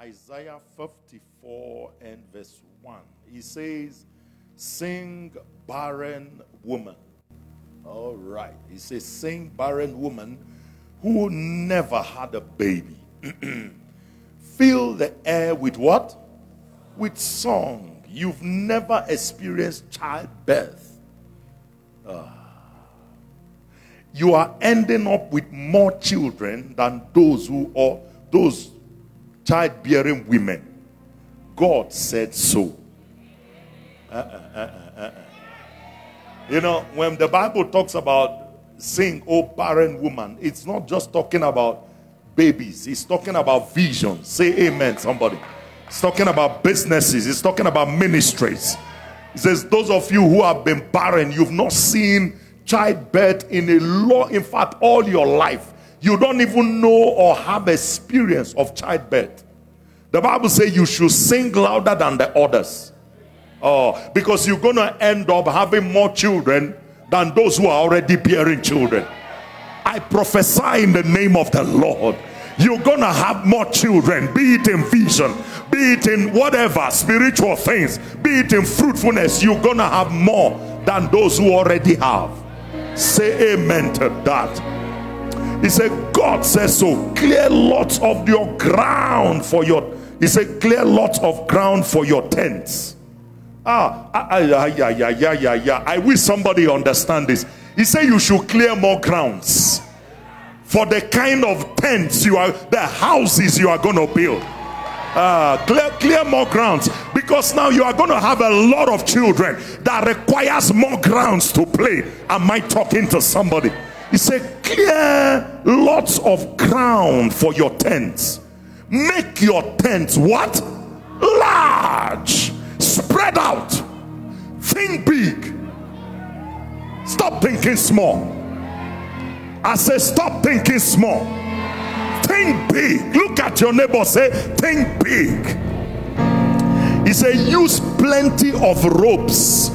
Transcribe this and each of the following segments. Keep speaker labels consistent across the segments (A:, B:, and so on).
A: Isaiah 54 and verse 1. He says, Sing, barren woman. All right. He says, Sing, barren woman who never had a baby. Fill the air with what? With song. You've never experienced childbirth. Uh, you are ending up with more children than those who are those childbearing women. God said so. Uh, uh, uh, you know, when the Bible talks about sing, oh barren woman, it's not just talking about babies, it's talking about visions. Say amen, somebody. It's talking about businesses, it's talking about ministries. It says, Those of you who have been barren, you've not seen childbirth in a long, in fact, all your life you don't even know or have experience of childbirth. The Bible says you should sing louder than the others. Oh, because you're going to end up having more children than those who are already bearing children. I prophesy in the name of the Lord. You're going to have more children, be it in vision, be it in whatever spiritual things, be it in fruitfulness. You're going to have more than those who already have. Say amen to that. He said, God says so. Clear lots of your ground for your. He said, clear lots of ground for your tents. Ah, ah, ah, yeah, yeah, yeah, yeah, yeah. I wish somebody understand this. He said you should clear more grounds for the kind of tents you are, the houses you are going to build. Uh, clear, clear more grounds because now you are going to have a lot of children that requires more grounds to play. Am I talking to somebody? Said, Clear lots of ground for your tents. Make your tents what? Large. Spread out. Think big. Stop thinking small. I say, Stop thinking small. Think big. Look at your neighbor. Say, Think big. He said, Use plenty of ropes.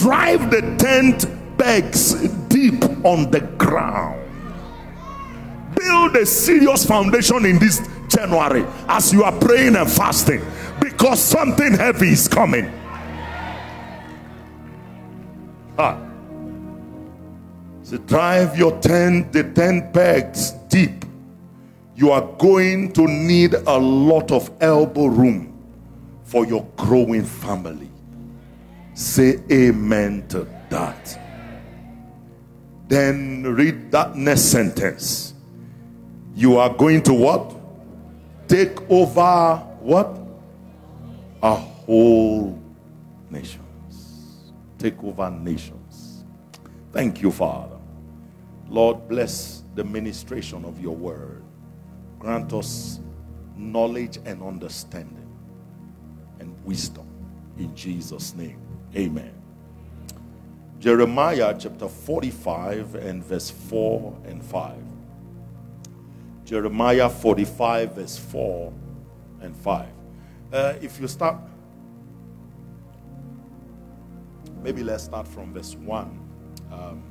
A: Drive the tent pegs deep on the ground. Build a serious foundation in this January as you are praying and fasting because something heavy is coming. Ah. So drive your tent, the tent pegs deep. You are going to need a lot of elbow room for your growing family. Say amen to that. Then read that next sentence. You are going to what? Take over what? A whole nations. Take over nations. Thank you, Father. Lord, bless the ministration of your word. Grant us knowledge and understanding and wisdom. In Jesus' name, amen. Jeremiah chapter 45 and verse 4 and 5. Jeremiah 45, verse 4 and 5. Uh, if you start, maybe let's start from verse 1. Um,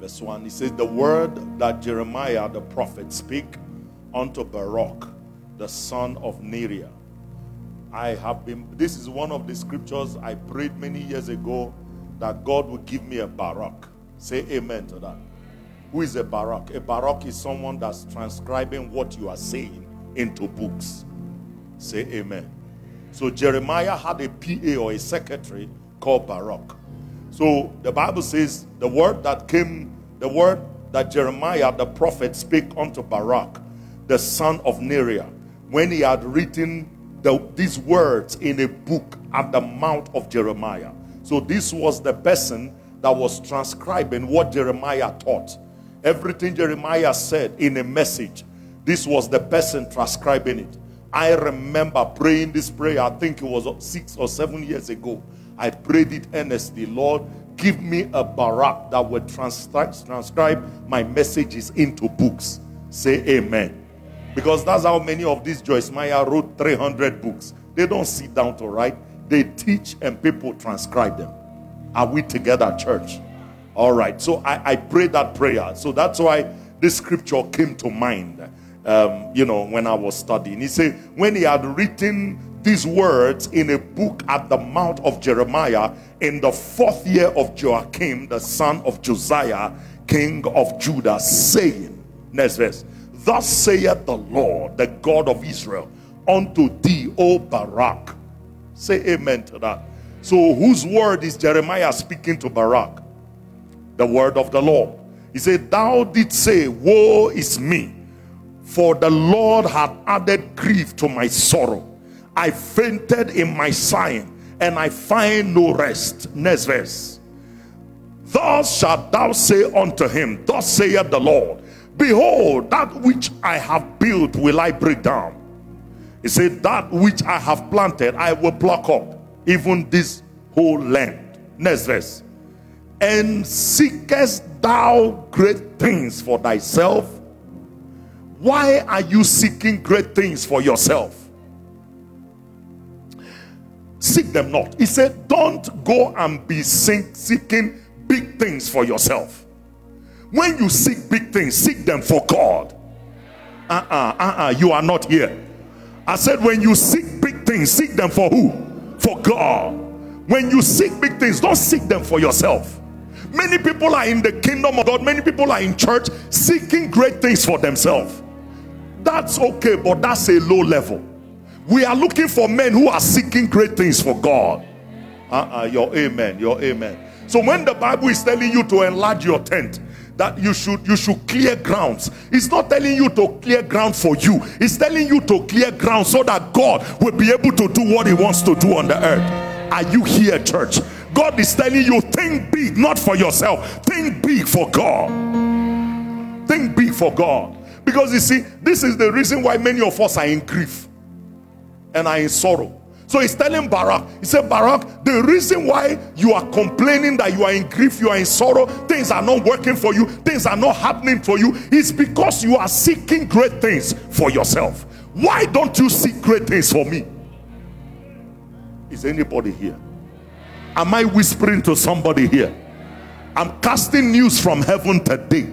A: verse 1, he says, The word that Jeremiah the prophet speak unto Barak, the son of Neriah, I have been, this is one of the scriptures I prayed many years ago that God will give me a barak. Say amen to that. Who is a barak? A barak is someone that's transcribing what you are saying into books. Say amen. So Jeremiah had a PA or a secretary called Barak. So the Bible says the word that came, the word that Jeremiah the prophet spake unto Barak, the son of Neriah, when he had written the, these words in a book at the mouth of Jeremiah. So this was the person that was transcribing what Jeremiah taught. Everything Jeremiah said in a message, this was the person transcribing it. I remember praying this prayer, I think it was six or seven years ago. I prayed it earnestly. Lord, give me a barak that transcribe, transcribe my messages into books. Say amen. Because that's how many of these Joyce Meyer wrote 300 books. They don't sit down to write, they teach and people transcribe them. Are we together, church? All right. So I, I prayed that prayer. So that's why this scripture came to mind. um, you know, when I was studying. He said, when he had written these words in a book at the mouth of Jeremiah in the fourth year of Jehoiakim, the son of Josiah, king of Judah, saying, next verse, Thus saith the Lord, the God of Israel, unto thee, O Barak. Say amen to that. So, whose word is Jeremiah speaking to Barak? The word of the Lord. He said, Thou didst say, Woe is me, for the Lord hath added grief to my sorrow. I fainted in my sighing, and I find no rest. Next verse. Thus shalt thou say unto him, Thus saith the Lord, Behold, that which I have built will I break down. He said, That which I have planted, I will pluck up, even this whole land. Next verse. And seekest thou great things for thyself? Why are you seeking great things for yourself? Seek them not. He said, Don't go and be seeking big things for yourself. When you seek big things, seek them for God. Uh uh-uh, uh, uh-uh, you are not here. I said, when you seek big things, seek them for who? For God. When you seek big things, don't seek them for yourself. Many people are in the kingdom of God, many people are in church seeking great things for themselves. That's okay, but that's a low level. We are looking for men who are seeking great things for God. Uh uh-uh, uh, your amen, your amen. So when the Bible is telling you to enlarge your tent, that you should you should clear grounds. It's not telling you to clear ground for you. It's telling you to clear ground so that God will be able to do what he wants to do on the earth. Are you here, church? God is telling you think big, not for yourself. Think big for God. Think big for God. Because you see, this is the reason why many of us are in grief and are in sorrow so he's telling Baruch, he said, Baruch, the reason why you are complaining that you are in grief, you are in sorrow, things are not working for you, things are not happening for you, is because you are seeking great things for yourself. Why don't you seek great things for me? Is anybody here? Am I whispering to somebody here? I'm casting news from heaven today.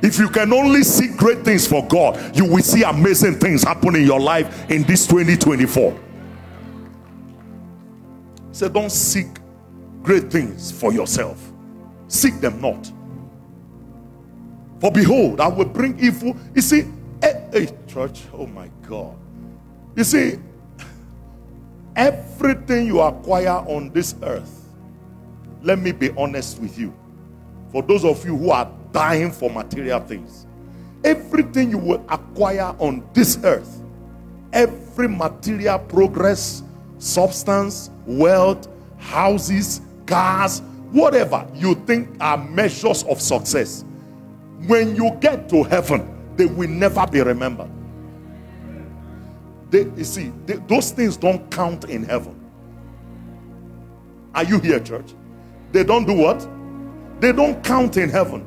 A: If you can only seek great things for God, you will see amazing things happen in your life in this 2024. Say, don't seek great things for yourself, seek them not. For behold, I will bring evil. You see, hey, hey, church, oh my God. You see, everything you acquire on this earth, let me be honest with you. For those of you who are dying for material things, everything you will acquire on this earth, every material progress, substance, wealth, houses, cars, whatever you think are measures of success, when you get to heaven, they will never be remembered. They, you see, they, those things don't count in heaven. Are you here, church? They don't do what? They don't count in heaven.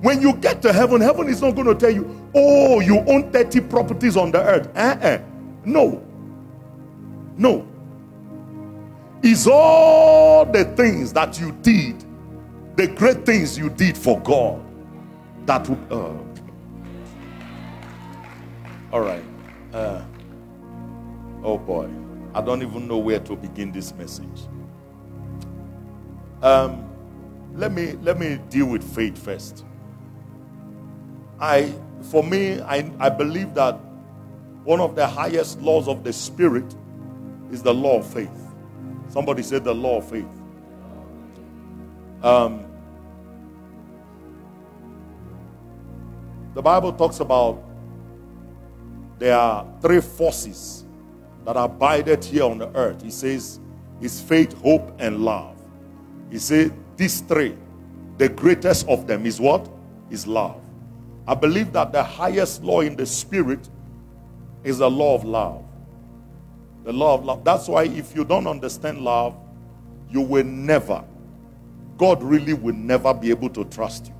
A: When you get to heaven, heaven is not going to tell you, oh, you own 30 properties on the earth. Uh-uh. No. No is all the things that you did, the great things you did for God. That would. Uh, all right. Uh, oh boy. I don't even know where to begin this message. Um, let me let me deal with faith first. I for me, I, I believe that one of the highest laws of the spirit is the law of faith. Somebody said the law of faith. Um, the Bible talks about there are three forces that abided here on the earth. He says, "Is faith, hope, and love." He said, "These three, the greatest of them is what? Is love." I believe that the highest law in the spirit is the law of love. The law of love. That's why if you don't understand love, you will never, God really will never be able to trust you.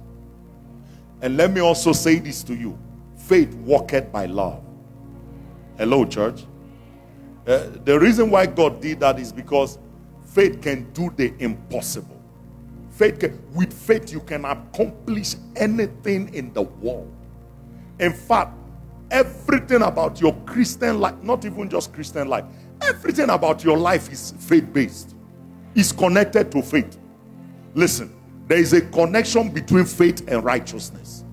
A: And let me also say this to you faith walketh by love. Hello, church. Uh, the reason why God did that is because faith can do the impossible. Faith can, with faith, you can accomplish anything in the world. In fact, Everything about your Christian life, not even just Christian life, everything about your life is faith based, is connected to faith. Listen, there is a connection between faith and righteousness.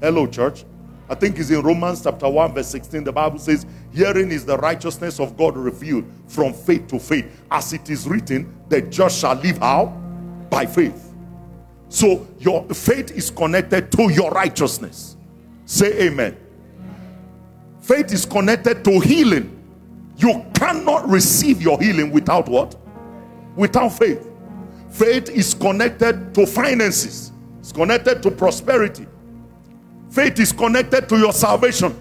A: Hello, church. I think it's in Romans chapter 1, verse 16. The Bible says, Herein is the righteousness of God revealed from faith to faith. As it is written, the just shall live how? By faith. So your faith is connected to your righteousness. Say amen. Faith is connected to healing. You cannot receive your healing without what? Without faith. Faith is connected to finances, it's connected to prosperity. Faith is connected to your salvation.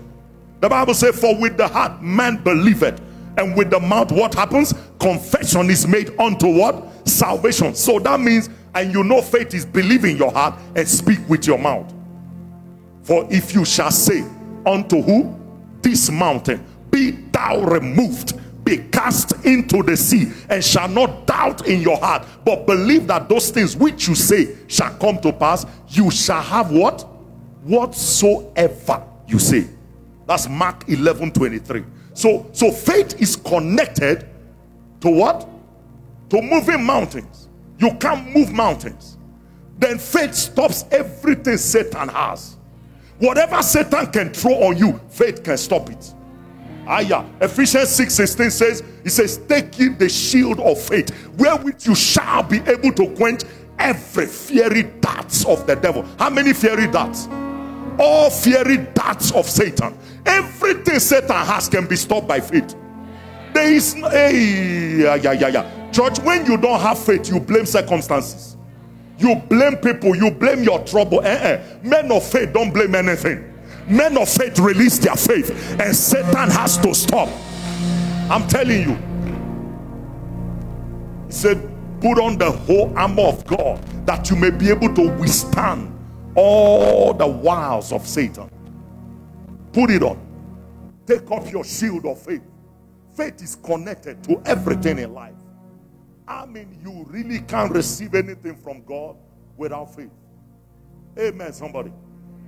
A: The Bible says, For with the heart man believeth, and with the mouth, what happens? Confession is made unto what? Salvation. So that means, and you know, faith is believing your heart and speak with your mouth. For if you shall say unto who? This mountain, be thou removed be cast into the sea and shall not doubt in your heart. But believe that those things which you say shall come to pass. You shall have what? Whatsoever you say. That's mark 11 23 so so faith is connected to what? To moving mountains. You can't move mountains. Then faith stops everything satan has whatever satan can throw on you faith can stop it yeah. Ephesians 6 16 says, He says, Take ye the shield of faith, wherewith you shall be able to quench every fiery darts of the devil. How many fiery darts? All fiery darts of Satan. Everything Satan has can be stopped by faith. There is, hey, yeah, yeah, yeah. Church, when you don't have faith, you blame circumstances. You blame people. You blame your trouble. Eh. Men of faith don't blame anything men of faith release their faith and Satan has to stop. I'm telling you. He said, Put on the whole armor of God that you may be able to withstand all the wiles of Satan. Put it on. Take up your shield of faith. Faith is connected to everything in life. I mean, you really can't receive anything from God without faith. Amen, somebody.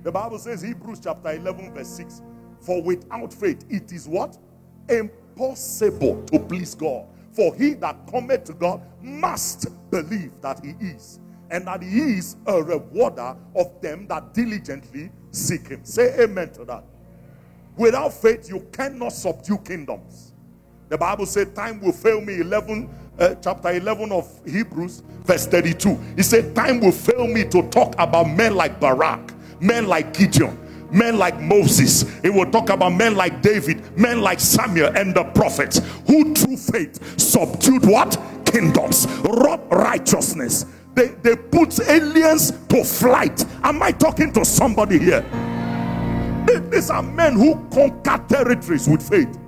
A: The Bible says, Hebrews chapter 11, verse 6 For without faith, it is what? Impossible to please God. For he that cometh to God must believe that he is, and that he is a rewarder of them that diligently seek him. Say amen to that. Without faith, you cannot subdue kingdoms. The Bible said, Time will fail me. 11, uh, chapter 11 of Hebrews, verse 32. He said, Time will fail me to talk about men like Barak men like Gideon, men like Moses. It will talk about men like David, men like Samuel and the prophets who through faith subdued what? Kingdoms, wrought righteousness. They, they put aliens to flight. Am I talking to somebody here? These are men who conquer territories with faith.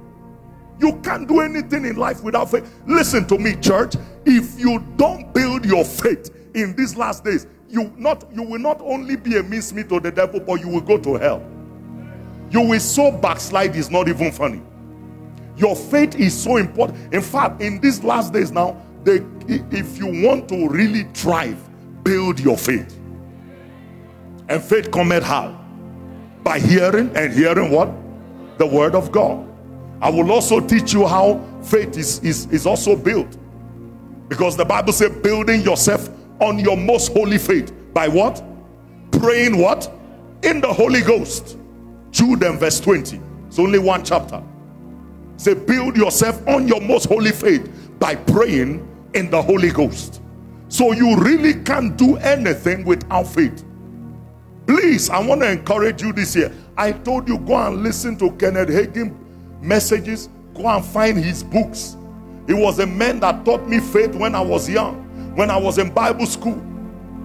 A: You can't do anything in life without faith. Listen to me, church. If you don't build your faith in these last days, you not you will not only be a mincemeat to the devil, but you will go to hell. You will so backslide is not even funny. Your faith is so important. In fact, in these last days now, they, if you want to really thrive, build your faith. And faith cometh how? By hearing and hearing what? The word of God. I will also teach you how faith is, is, is also built. Because the Bible says, building yourself on your most holy faith. By what? Praying what? In the Holy Ghost. Jude and verse 20. It's only one chapter. Say, build yourself on your most holy faith by praying in the Holy Ghost. So you really can't do anything without faith. Please, I want to encourage you this year. I told you, go and listen to Kenneth Hagin messages, go and find his books. He was a man that taught me faith when I was young when I was in Bible school,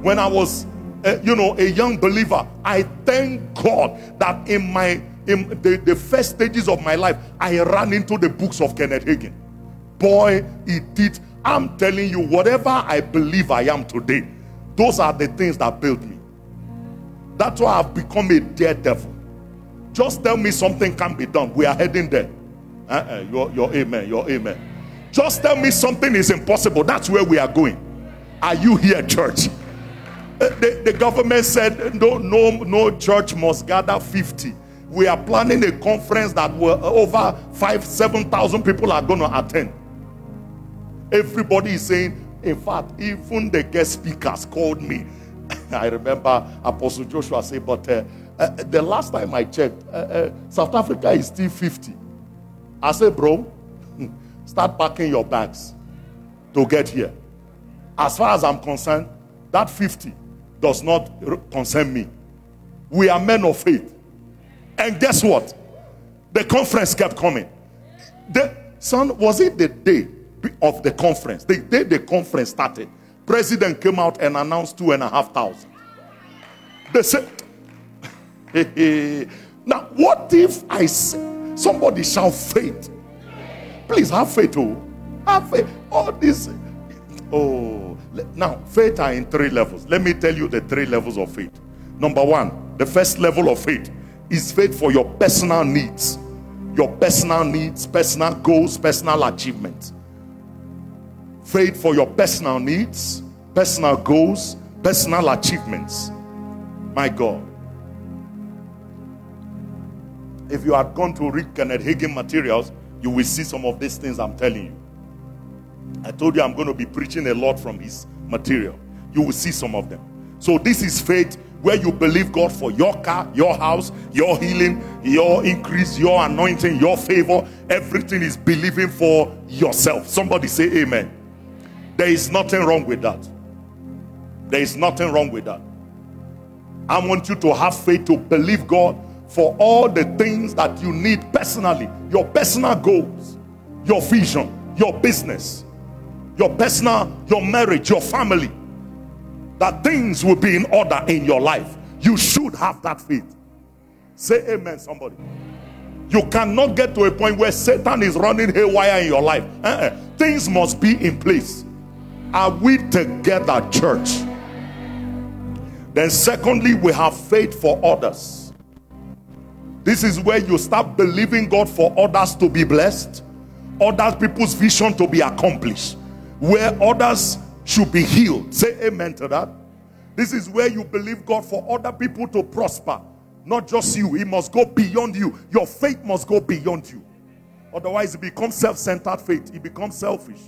A: when I was, uh, you know, a young believer, I thank God that in my in the, the first stages of my life, I ran into the books of Kenneth Hagin. Boy, it did. I'm telling you, whatever I believe I am today, those are the things that built me. That's why I've become a daredevil. Just tell me something can be done. We are heading there. Uh-uh, your, your amen, your amen. Just tell me something is impossible. That's where we are going. Are you here, church? Uh, the, the government said no, no, no church must gather 50. We are planning a conference that will over five, seven thousand people are going to attend. Everybody is saying, in fact, even the guest speakers called me. I remember Apostle Joshua said, but uh, uh, the last time I checked, uh, uh South Africa is still 50. I said, bro, start packing your bags to get here. As far as I'm concerned, that 50 does not concern me. We are men of faith. And guess what? The conference kept coming. The son, was it the day of the conference? The day the conference started, president came out and announced two and a half thousand. They said, now what if I say somebody shall faith? Please have faith, oh. Have faith. All this. Oh, now faith are in three levels. Let me tell you the three levels of faith. Number one, the first level of faith is faith for your personal needs, your personal needs, personal goals, personal achievements. Faith for your personal needs, personal goals, personal achievements. My God. If you had gone to read Kenneth Hagin materials, you will see some of these things I'm telling you. I told you I'm going to be preaching a lot from his material. You will see some of them. So, this is faith where you believe God for your car, your house, your healing, your increase, your anointing, your favor. Everything is believing for yourself. Somebody say amen. There is nothing wrong with that. There is nothing wrong with that. I want you to have faith to believe God for all the things that you need personally, your personal goals, your vision, your business, your personal, your marriage, your family that things will be in order in your life. You should have that faith. Say amen, somebody. You cannot get to a point where Satan is running haywire in your life. Uh-uh. Things must be in place. Are we together, church? Then, secondly, we have faith for others. This is where you start believing God for others to be blessed, other people's vision to be accomplished, where others should be healed. Say amen to that. This is where you believe God for other people to prosper, not just you. It must go beyond you. Your faith must go beyond you. Otherwise, it becomes self centered faith, it becomes selfish.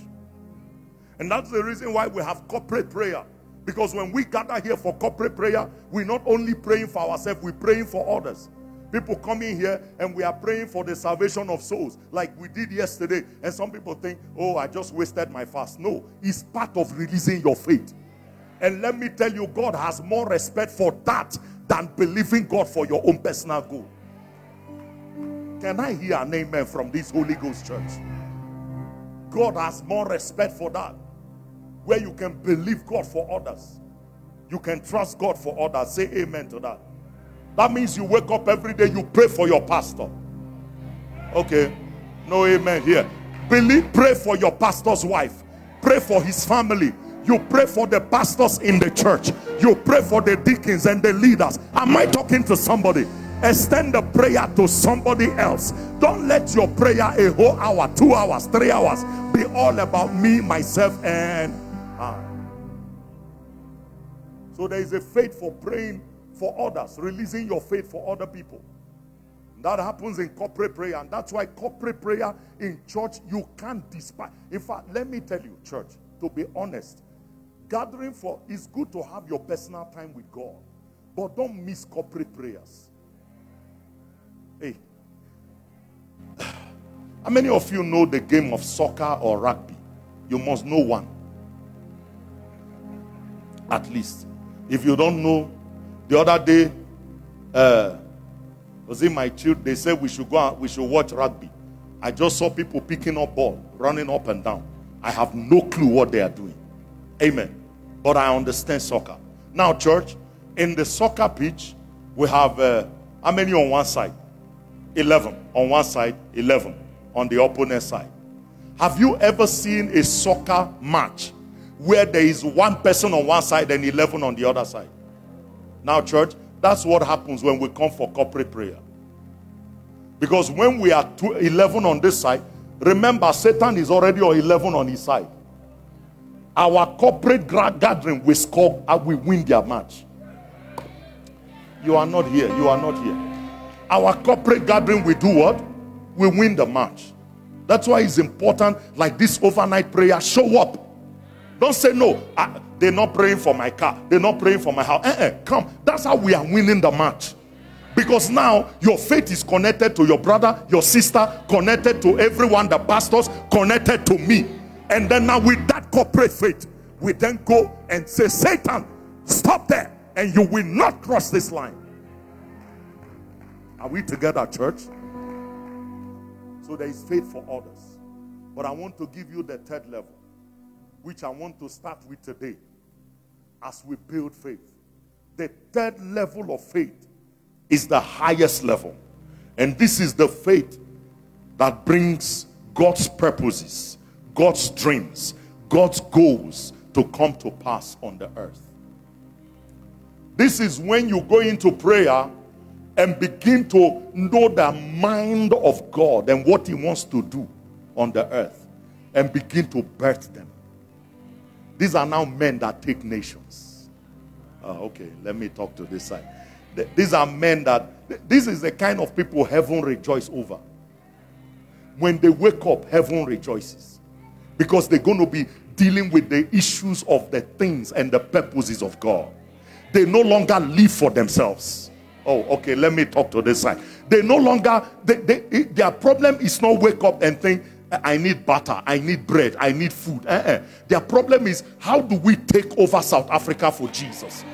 A: And that's the reason why we have corporate prayer. Because when we gather here for corporate prayer, we're not only praying for ourselves, we're praying for others. People come in here and we are praying for the salvation of souls, like we did yesterday. And some people think, oh, I just wasted my fast. No, it's part of releasing your faith. And let me tell you, God has more respect for that than believing God for your own personal good. Can I hear an amen from this Holy Ghost church? God has more respect for that. Where you can believe God for others, you can trust God for others. Say amen to that. That means you wake up every day, you pray for your pastor. Okay. No amen here. Believe, pray for your pastor's wife. Pray for his family. You pray for the pastors in the church. You pray for the deacons and the leaders. Am I talking to somebody? Extend the prayer to somebody else. Don't let your prayer a whole hour, two hours, three hours be all about me, myself, and I. So there is a faith for praying for others, releasing your faith for other people. That happens in corporate prayer, and that's why corporate prayer in church you can't despise. In fact, let me tell you, church, to be honest, gathering for is good to have your personal time with God, but don't miss corporate prayers. Hey, how many of you know the game of soccer or rugby? You must know one, at least. If you don't know, the other day, uh, was in my children, they said we should go out, we should watch rugby. I just saw people picking up ball, running up and down. I have no clue what they are doing. Amen. But I understand soccer. Now, church, in the soccer pitch, we have uh, how many on one side? 11 on one side, 11 on the opponent side. Have you ever seen a soccer match where there is one person on one side and 11 on the other side? Now, church, that's what happens when we come for corporate prayer. Because when we are 11 on this side, remember, Satan is already on 11 on his side. Our corporate gathering, we score, and we win their match. You are not here. You are not here. our corporate gathering, we do what? We win the match. That's why it's important, like this overnight prayer, show up. Don't say no. I, they're not praying for my car. They're not praying for my house. Eh, come. That's how we are winning the match. Because now your faith is connected to your brother, your sister, connected to everyone, the pastors, connected to me. And then now with that corporate faith, we then go and say, Satan, stop there, and you will not cross this line. Are we together, church? So there is faith for others. But I want to give you the third level, which I want to start with today as we build faith. The third level of faith is the highest level. And this is the faith that brings God's purposes, God's dreams, God's goals to come to pass on the earth. This is when you go into prayer and begin to know the mind of God and what He wants to do on the earth and begin to birth them. These are now men that take nations. Uh, okay, let me talk to this side. These are men that, this is the kind of people heaven rejoice over. When they wake up, heaven rejoices because they're going to be dealing with the issues of the things and the purposes of God. They no longer live for themselves Oh, okay, let me talk to this side. They no longer, they, they, their problem is not wake up and think, I need butter, I need bread, I need food. Uh-uh. Their problem is, how do we take over South Africa for Jesus?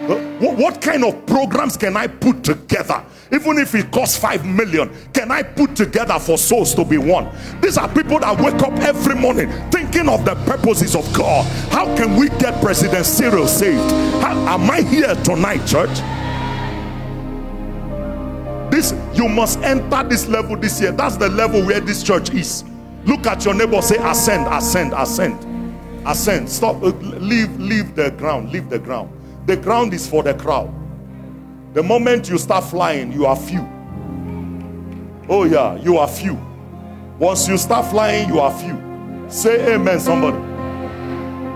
A: What, kind of programs can I put together? Even if it costs five million, can I put together for souls to be won? These are people that wake up every morning thinking of the purposes of God. How can we get President Cyril saved? How, am I here tonight, church? This you must enter this level this year. That's the level where this church is. Look at your neighbor, say, ascend, ascend, ascend, ascend. Stop, uh, leave, leave the ground, leave the ground. The ground is for the crowd. The moment you start flying, you are few. Oh, yeah, you are few. Once you start flying, you are few. Say amen, somebody.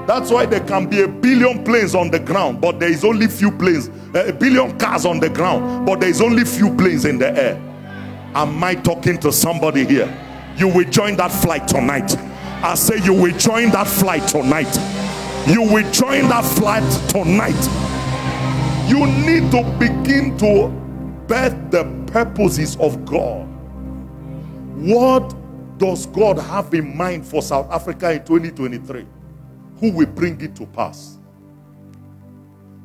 A: That's why there can be a billion planes on the ground, but there is only few planes, uh, a billion cars on the ground, but there is only few planes in the air. Am I talking to somebody here? You will join that flight tonight. I say you will join that flight tonight. You will join that flight tonight. You need to begin to birth the purposes of God. What does God have in mind for South Africa in 2023? who will bring it to pass?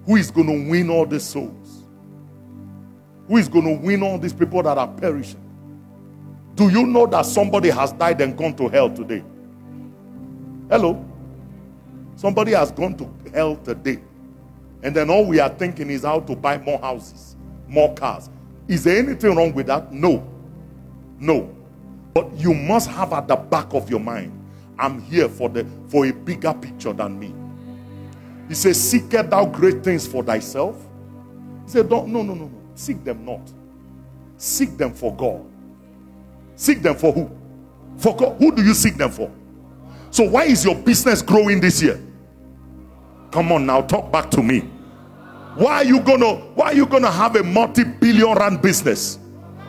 A: Who is going to win all the souls? Who is going to win all these people that are perishing? Do you know that somebody has died and gone to hell today? Hello? Somebody has gone to hell today. And then all we are thinking is how to buy more houses, more cars. Is there anything wrong with that? No. No. But you must have at the back of your mind I'm here for the for a bigger picture than me. He says, Seeketh thou great things for thyself? He said, Don't no no no no. Seek them not. Seek them for God. Seek them for who? For God. Who do you seek them for? So why is your business growing this year? Come on now, talk back to me. Why are you gonna why are you gonna have a multi-billion rand business?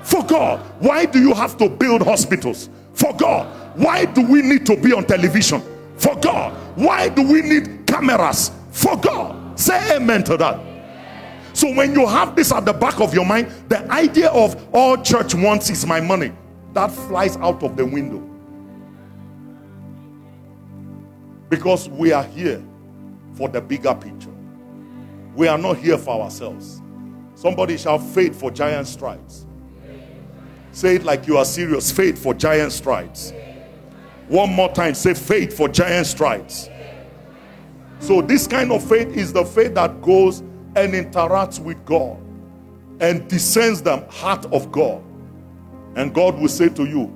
A: For God. Why do you have to build hospitals? For God. Why do we need to be on television? For God. Why do we need cameras? For God. Say amen to that. So when you have this at the back of your mind, the idea of all church wants is my money, that flies out of the window. Because we are here for the bigger picture. We are not here for ourselves. Somebody shall faith for giant strides. Say it like you are serious. Faith for giant strides. One more time, say faith for giant strides. So, this kind of faith is the faith that goes and interacts with God and descends the heart of God. And God will say to you,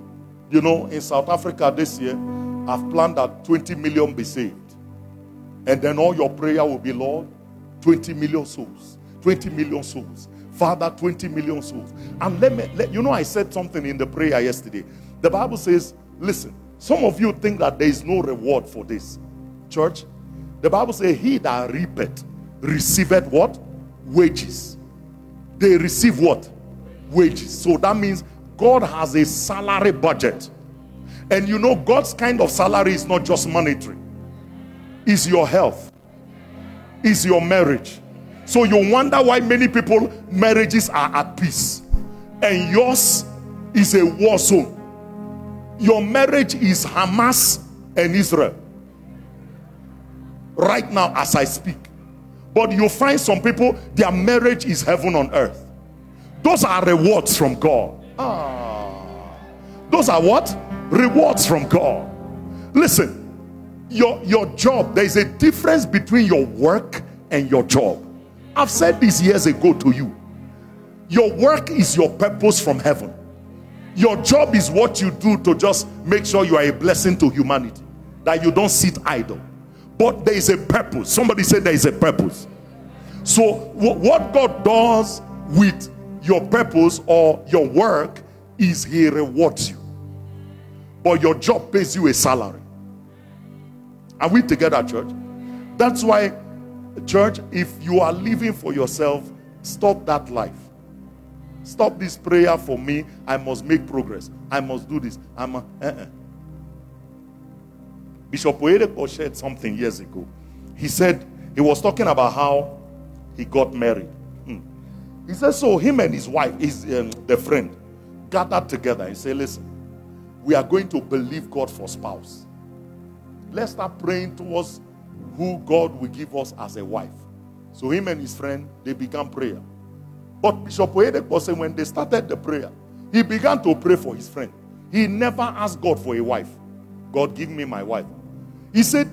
A: you know, in South Africa this year, I've planned that 20 million be saved. And then all your prayer will be, Lord, 20 million souls. 20 million souls. Father, 20 million souls. And let me, let, you know, I said something in the prayer yesterday. The Bible says, listen, some of you think that there is no reward for this. Church, the Bible says, He that reapeth receiveth what? Wages. They receive what? wages. So that means God has a salary budget. And you know, God's kind of salary is not just monetary, it's your health, it's your marriage. So you wonder why many people marriages are at peace and yours is a war zone. Your marriage is Hamas and Israel. Right now, as I speak. But you find some people, their marriage is heaven on earth. Those are rewards from God. Ah. Those are what? Rewards from God. Listen, your, your job, there is a difference between your work and your job. I've said this years ago to you. Your work is your purpose from heaven. Your job is what you do to just make sure you are a blessing to humanity, that you don't sit idle. But there is a purpose. Somebody said there is a purpose. So, what God does with your purpose or your work is He rewards you. But your job pays you a salary. Are we together, church? That's why, church, if you are living for yourself, stop that life. Stop this prayer for me. I must make progress. I must do this. I'm a, uh-uh. Bishop Oyedepo shared something years ago. He said he was talking about how he got married. He said, so him and his wife, his um, the friend, gathered together and say, listen, we are going to believe God for spouse. Let's start praying towards who God will give us as a wife. So him and his friend, they began prayer. But Bishop Oyedepo said when they started the prayer, he began to pray for his friend. He never asked God for a wife. God, give me my wife. He said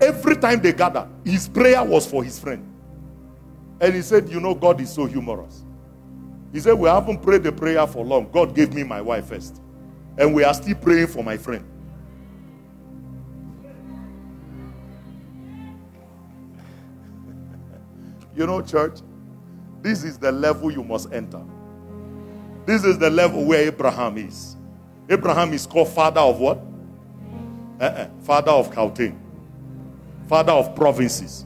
A: every time they gather, his prayer was for his friend. And he said, You know, God is so humorous. He said, We haven't prayed the prayer for long. God gave me my wife first. And we are still praying for my friend. you know, church, this is the level you must enter. This is the level where Abraham is. Abraham is called father of what? Uh-uh. Father of Chaldea, father of provinces,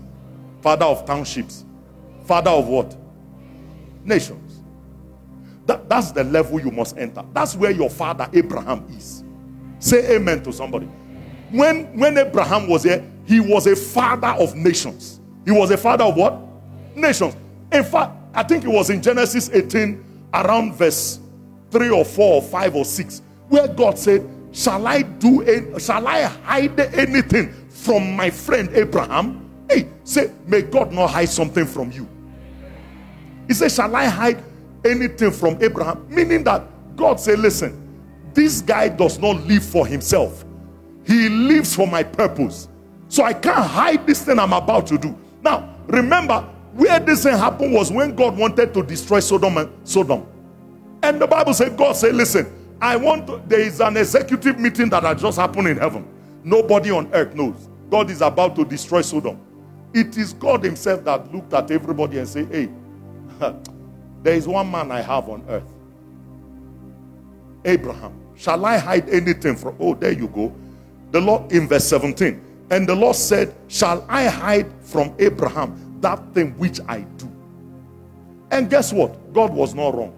A: father of townships, father of what? Nations. That, that's the level you must enter. That's where your father Abraham is. Say amen to somebody. When, when Abraham was here, he was a father of nations. He was a father of what? Nations. In fact, I think it was in Genesis 18, around verse 3 or 4 or 5 or 6, where God said, Shall I do any, shall I hide anything from my friend Abraham? Hey, say, may God not hide something from you. He said, Shall I hide anything from Abraham? Meaning that God said, Listen, this guy does not live for himself, he lives for my purpose. So I can't hide this thing I'm about to do. Now, remember, where this thing happened was when God wanted to destroy Sodom and Sodom. And the Bible said, God said, listen, I want to, there is an executive meeting that has just happened in heaven. Nobody on earth knows. God is about to destroy Sodom. It is God Himself that looked at everybody and said, Hey, there is one man I have on earth. Abraham. Shall I hide anything from? Oh, there you go. The Lord in verse 17. And the Lord said, Shall I hide from Abraham that thing which I do. And guess what? God was not wrong.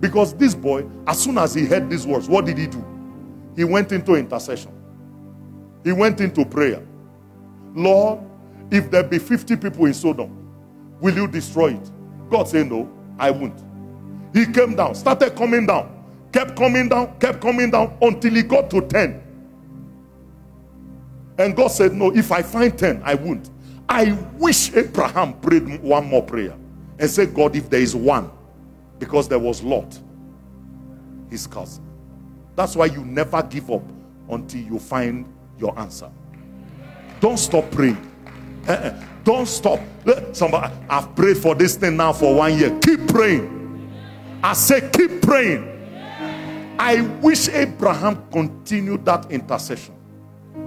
A: Because this boy, as soon as he heard these words, what did he do? He went into intercession. He went into prayer. Lord, if there be 50 people in Sodom, will you destroy it? God said, No, I won't. He came down, started coming down, kept coming down, kept coming down until he got to 10. And God said, No, if I find 10, I won't. I wish Abraham prayed one more prayer and said, God, if there is one, because there was Lot, his cousin. That's why you never give up until you find your answer. Don't stop praying. Uh-uh. Don't stop. Eh, somebody, I've prayed for this thing now for one year. Keep praying. I say, keep praying. I wish Abraham continued that intercession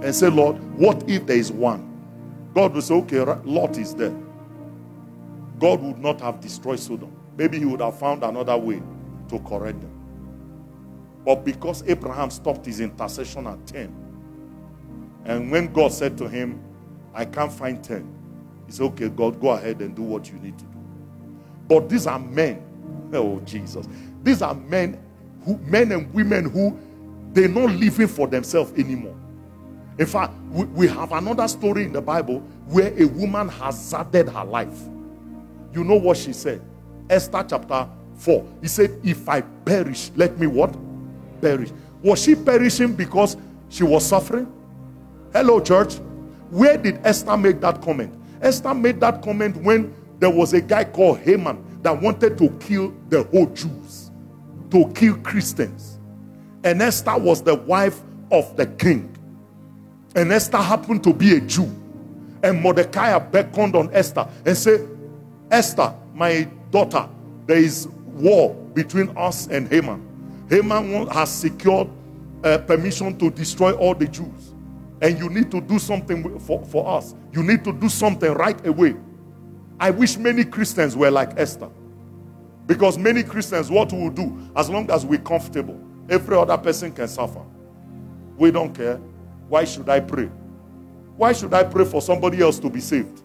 A: and say, Lord, what if there is one? God will say, okay, Lot is there. God would not have destroyed Sodom. Maybe he would have found another way to correct them. But because Abraham stopped his intercession at 10, and when God said to him, I can't find 10, said, Okay, God, go ahead and do what you need to do. But these are men Oh, Jesus. These are men who men and women who they're not living for themselves anymore. In fact, we, we have another story in the Bible where a woman hazarded her life. You know what she said? Esther chapter 4. He said, If I perish, let me what? Perish. Was she perishing because she was suffering? Hello, church. Where did Esther make that comment? Esther made that comment when there was a guy called Haman that wanted to kill the whole Jews, to kill Christians. And Esther was the wife of the king. And Esther happened to be a Jew. And Mordecai beckoned on Esther and said, Esther, my daughter, there is war between us and Haman. Haman has secured uh, permission to destroy all the Jews. And you need to do something for, for us. You need to do something right away. I wish many Christians were like Esther. Because many Christians, what we will do, as long as we're comfortable, every other person can suffer. We don't care. Why should I pray? Why should I pray for somebody else to be saved?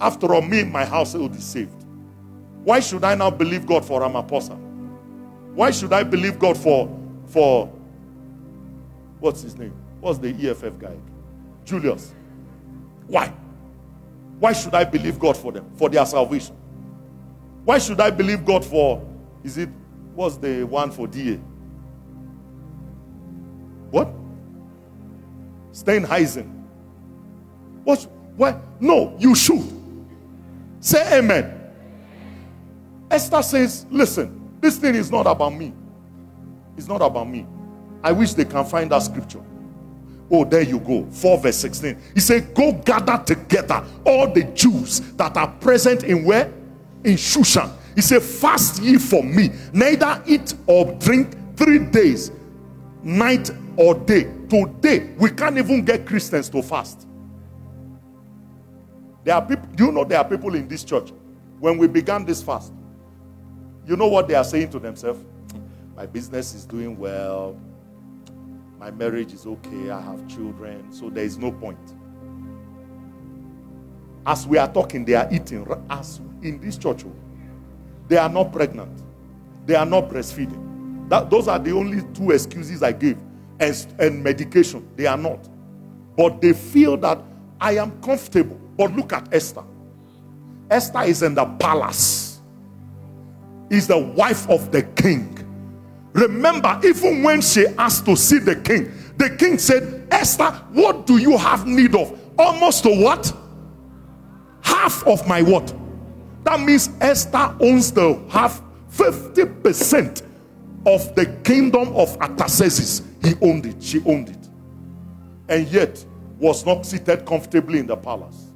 A: After all, me, my house will be saved. Why should I now believe God for Ramaphosa? Why should I believe God for for what's his name? What's the EFF guy? Julius. Why? Why should I believe God for them? For their salvation. Why should I believe God for is it what's the one for DA? What? Steenhuisen. What? Why? No, you should. Say amen. Esther says, Listen, this thing is not about me. It's not about me. I wish they can find that scripture. Oh, there you go. 4 verse 16. He said, Go gather together all the Jews that are present in where? In Shushan. He said, Fast ye for me, neither eat or drink three days, night or day. Today, we can't even get Christians to fast. There are people, do you know there are people in this church? When we began this fast, you know what they are saying to themselves? My business is doing well. My marriage is okay. I have children. So there is no point. As we are talking, they are eating. As in this church, oh, they are not pregnant. They are not breastfeeding. That, those are the only two excuses I gave. And, and medication. They are not. But they feel that I am comfortable. But look at Esther. Esther is in the palace is the wife of the king. Remember, even when she asked to see the king, the king said, Esther, what do you have need of? Almost to what? Half of my what? That means Esther owns the half 50% of the kingdom of Artaxerxes. He owned it, she owned it. And yet was not seated comfortably in the palace.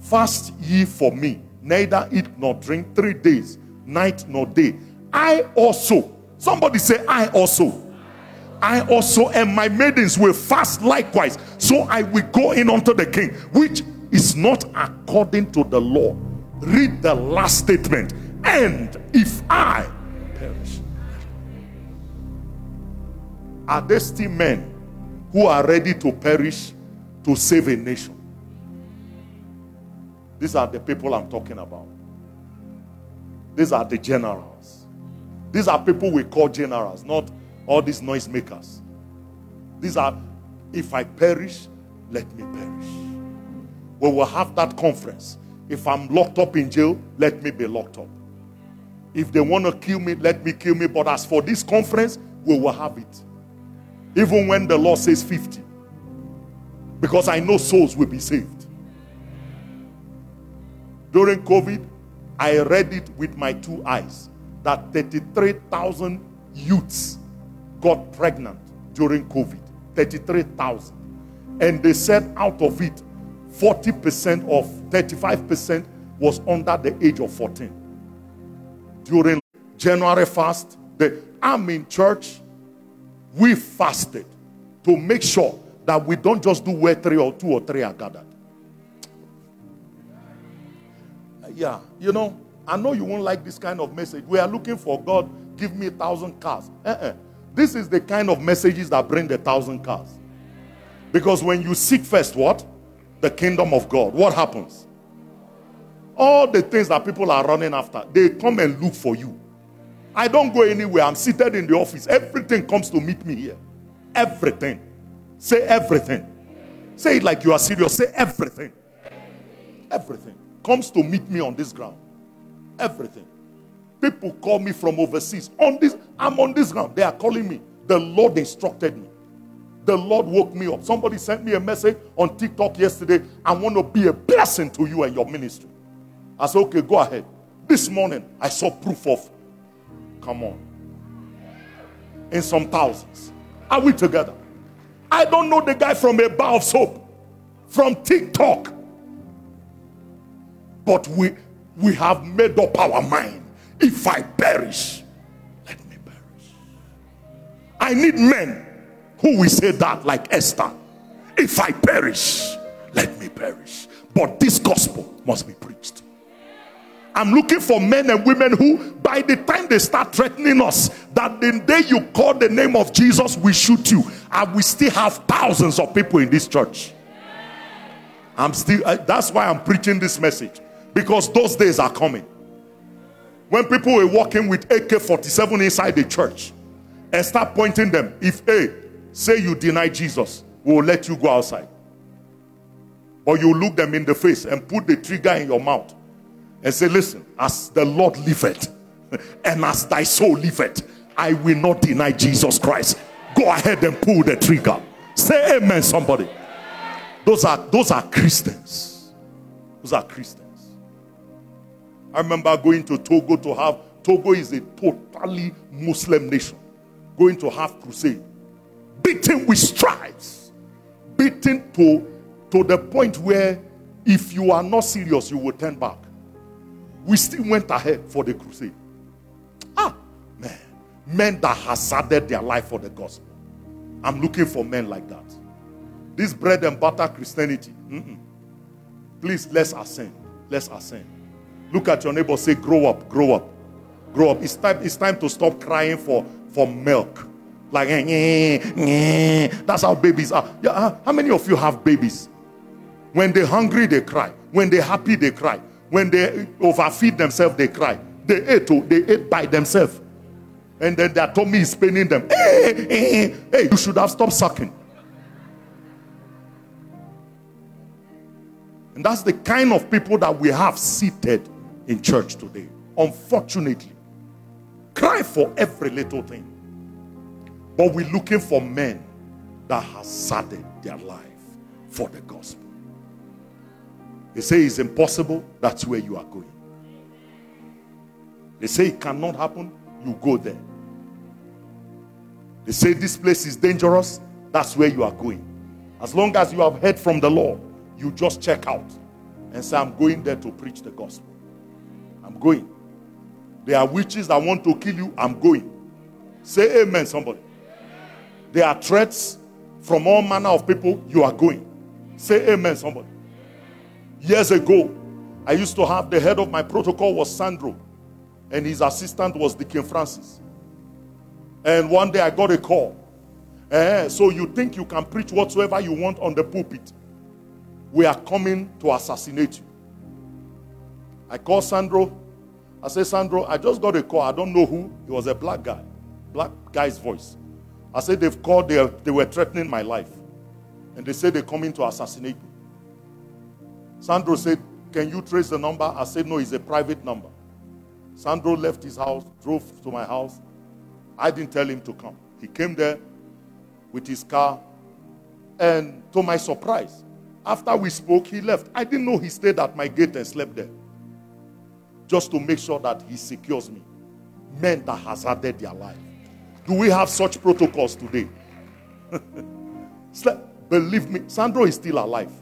A: Fast ye for me, neither eat nor drink three days night nor day. I also, somebody say, I also. I also and my maidens will fast likewise. So I will go in unto the king, which is not according to the law. Read the last statement. And if I perish, are there still men who are ready to perish to save a nation? These are the people I'm talking about. These are the generals. These are people we call generals, not all these noisemakers. These are, if I perish, let me perish. We will have that conference. If I'm locked up in jail, let me be locked up. If they want to kill me, let me kill me. But as for this conference, we will have it. Even when the law says 50. Because I know souls will be saved. During COVID, I read it with my two eyes that 33,000 youths got pregnant during COVID. 33,000. And they said out of it, 40% of 35% was under the age of 14. During January fast, the I'm in church, we fasted to make sure that we don't just do where three or two or three are gathered. yeah, you know, I know you won't like this kind of message. We are looking for God, give me a thousand cars. Uh-uh. This is the kind of messages that bring the thousand cars. Because when you seek first what? The kingdom of God, what happens? All the things that people are running after, they come and look for you. I don't go anywhere. I'm seated in the office. Everything comes to meet me here. Everything. Say everything. Say it like you are serious. Say everything. Everything comes to meet me on this ground. Everything. People call me from overseas. On this, I'm on this ground. They are calling me. The Lord instructed me. The Lord woke me up. Somebody sent me a message on TikTok yesterday. I want to be a blessing to you and your ministry. I said, okay, go ahead. This morning, I saw proof of, come on, in some thousands. Are we together? I don't know the guy from a bar of soap, from TikTok. But we, we have made up our mind. If I perish, let me perish. I need men who will say that, like Esther. If I perish, let me perish. But this gospel must be preached. I'm looking for men and women who, by the time they start threatening us, that the day you call the name of Jesus, we shoot you. And we still have thousands of people in this church. I'm still, uh, that's why I'm preaching this message. Because those days are coming. When people were walking with AK 47 inside the church and start pointing them, if A, say you deny Jesus, we will let you go outside. Or you look them in the face and put the trigger in your mouth and say, Listen, as the Lord liveth, and as thy soul liveth, I will not deny Jesus Christ. Go ahead and pull the trigger. Say amen, somebody. Those are those are Christians. Those are Christians. I remember going to Togo to have Togo is a totally Muslim nation. Going to have crusade. Beaten with stripes. Beaten to, to the point where if you are not serious, you will turn back we still went ahead for the crusade. Ah, man. Men that hazarded their life for the gospel. I'm looking for men like that. This bread and butter Christianity. Mm-mm. Please, let's ascend. Let's ascend. Look at your neighbor, say, grow up, grow up, grow up. It's time, it's time to stop crying for, for milk. Like, eh, eh, eh. eh, eh. that's how babies are. Yeah, uh, how many of you have babies? When they're hungry, they cry. When they're happy, they cry. When they overfeed themselves, they cry. They ate, oh, they ate by themselves. And then their tummy is paining them. Hey, hey, hey, you should have stopped sucking. And that's the kind of people that we have seated in church today. Unfortunately, cry for every little thing. But we're looking for men that have saddened their life for the gospel. They say it's impossible, that's where you are going. They say it cannot happen, you go there. They say this place is dangerous, that's where you are going. As long as you have heard from the Lord, you just check out and say, I'm going there to preach the gospel. I'm going. There are witches that want to kill you, I'm going. Say amen, somebody. There are threats from all manner of people, you are going. Say amen, somebody. Years ago, I used to have the head of my protocol was Sandro, and his assistant was Deacon Francis. And one day I got a call. Eh, so you think you can preach whatsoever you want on the pulpit? We are coming to assassinate you. I called Sandro. I said, Sandro, I just got a call. I don't know who. It was a black guy, black guy's voice. I said, they've called, they, they were threatening my life. And they said they're coming to assassinate me. Sandro said, Can you trace the number? I said, No, it's a private number. Sandro left his house, drove to my house. I didn't tell him to come. He came there with his car. And to my surprise, after we spoke, he left. I didn't know he stayed at my gate and slept there. Just to make sure that he secures me. Men that hazarded their life. Do we have such protocols today? Believe me, Sandro is still alive.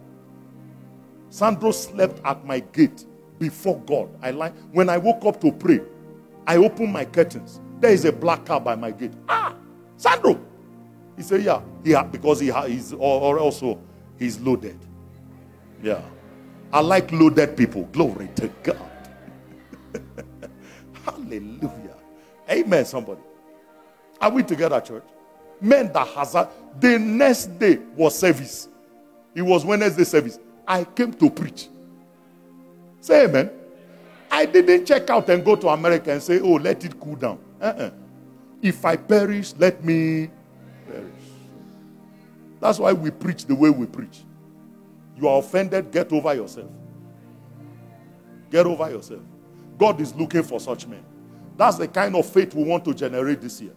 A: Sandro slept at my gate before God. I like when I woke up to pray, I opened my curtains. There is a black car by my gate. Ah, Sandro. He said, Yeah, yeah, because he ha- he's or also he's loaded. Yeah. I like loaded people. Glory to God. Hallelujah. Amen, somebody. Are we together, church? Men that hazard. The next day was service. It was Wednesday service. I came to preach. Say amen. I didn't check out and go to America and say, oh, let it cool down. Uh-uh. If I perish, let me perish. That's why we preach the way we preach. You are offended, get over yourself. Get over yourself. God is looking for such men. That's the kind of faith we want to generate this year.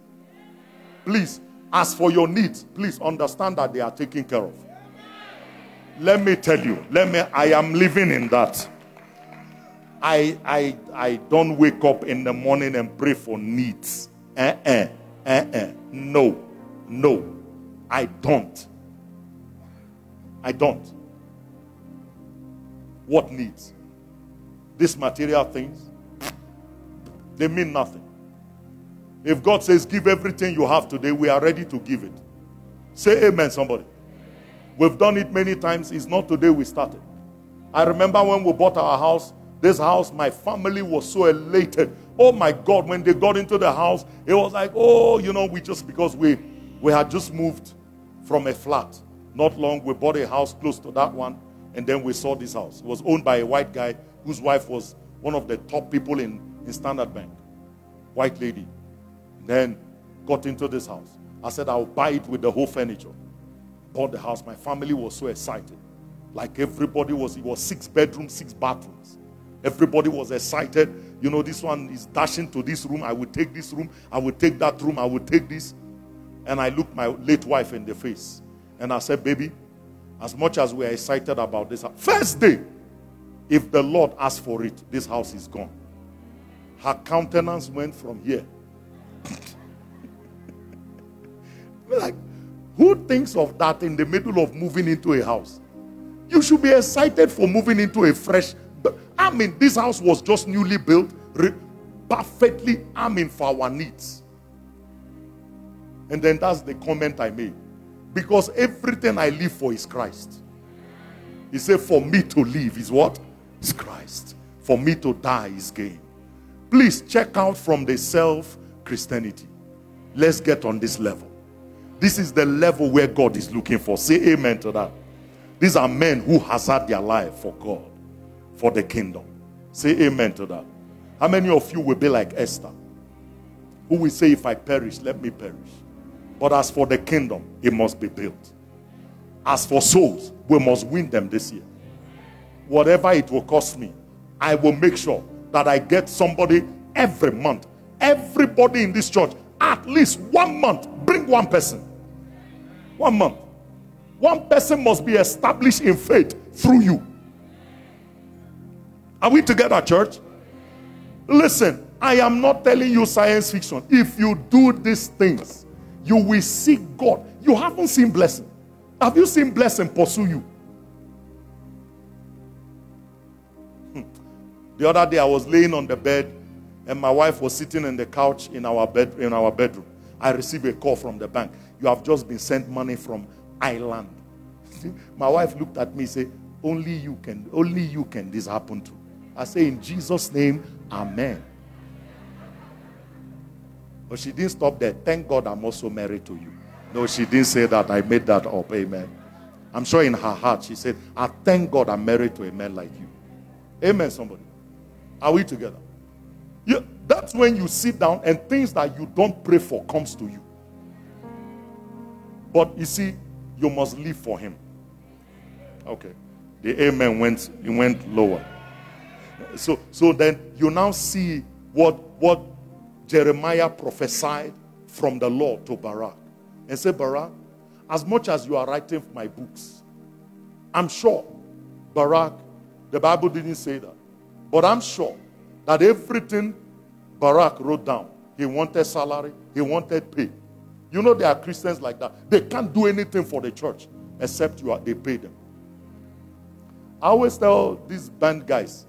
A: Please, as for your needs, please understand that they are taken care of. Let me tell you, let me I am living in that. I I I don't wake up in the morning and pray for needs. Uh-uh. Uh-uh. No. No. I don't. I don't. What needs? These material things, they mean nothing. If God says, Give everything you have today, we are ready to give it. Say amen, somebody. We've done it many times. It's not today we started. I remember when we bought our house, this house, my family was so elated. Oh my God, when they got into the house, it was like, oh, you know, we just because we we had just moved from a flat. Not long, we bought a house close to that one, and then we saw this house. It was owned by a white guy whose wife was one of the top people in, in Standard Bank. White lady. Then got into this house. I said, I'll buy it with the whole furniture bought the house, my family was so excited. Like everybody was, it was six bedrooms, six bathrooms. Everybody was excited. You know, this one is dashing to this room. I will take this room. I will take that room. I will take this. And I looked my late wife in the face. And I said, Baby, as much as we are excited about this, first day, if the Lord asks for it, this house is gone. Her countenance went from here. like, who thinks of that in the middle of moving into a house? You should be excited for moving into a fresh. I mean, this house was just newly built, perfectly, I mean, for our needs. And then that's the comment I made. Because everything I live for is Christ. He said, For me to live is what? Is Christ. For me to die is gain. Please check out from the self Christianity. Let's get on this level. This is the level where God is looking for. Say amen to that. These are men who hazard their life for God, for the kingdom. Say amen to that. How many of you will be like Esther? Who will say, If I perish, let me perish. But as for the kingdom, it must be built. As for souls, we must win them this year. Whatever it will cost me, I will make sure that I get somebody every month. Everybody in this church, at least one month, bring one person. One month. One person must be established in faith through you. Are we together, church? Listen, I am not telling you science fiction. If you do these things, you will see God. You haven't seen blessing. Have you seen blessing pursue you? The other day I was laying on the bed and my wife was sitting in the couch in our bed in our bedroom. I received a call from the bank. You have just been sent money from Ireland. My wife looked at me and said, Only you can, only you can this happen to. I say, In Jesus' name, Amen. But she didn't stop there. Thank God I'm also married to you. No, she didn't say that. I made that up. Amen. I'm sure in her heart she said, I thank God I'm married to a man like you. Amen, somebody. Are we together? Yeah, that's when you sit down and things that you don't pray for comes to you. But you see, you must live for him. Okay. The amen went it went lower. So so then you now see what what Jeremiah prophesied from the Lord to Baruch. And say, Baruch, as much as you are writing my books, I'm sure, Baruch, the Bible didn't say that. But I'm sure that everything Baruch wrote down, he wanted salary, he wanted pay, you know, there are Christians like that. They can't do anything for the church except you are, they pay them. I always tell these band guys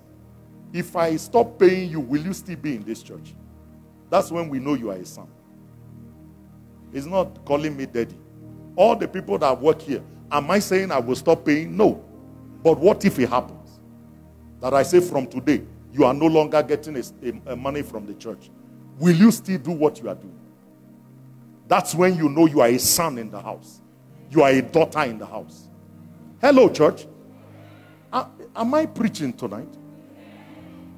A: if I stop paying you, will you still be in this church? That's when we know you are a son. He's not calling me daddy. All the people that work here, am I saying I will stop paying? No. But what if it happens? That I say from today, you are no longer getting a, a, money from the church. Will you still do what you are doing? That's when you know you are a son in the house. You are a daughter in the house. Hello, church. Am I preaching tonight?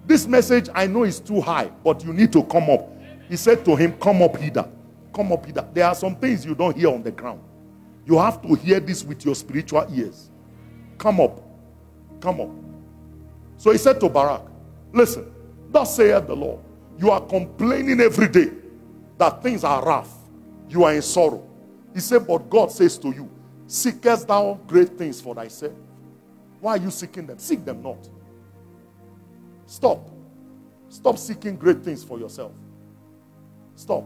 A: This message I know is too high, but you need to come up. He said to him, Come up hither. Come up hither. There are some things you don't hear on the ground. You have to hear this with your spiritual ears. Come up. Come up. So he said to Baruch, Listen, thus saith the Lord. You are complaining every day that things are rough. You are in sorrow. He said, But God says to you, Seekest thou great things for thyself? Why are you seeking them? Seek them not. Stop. Stop seeking great things for yourself. Stop.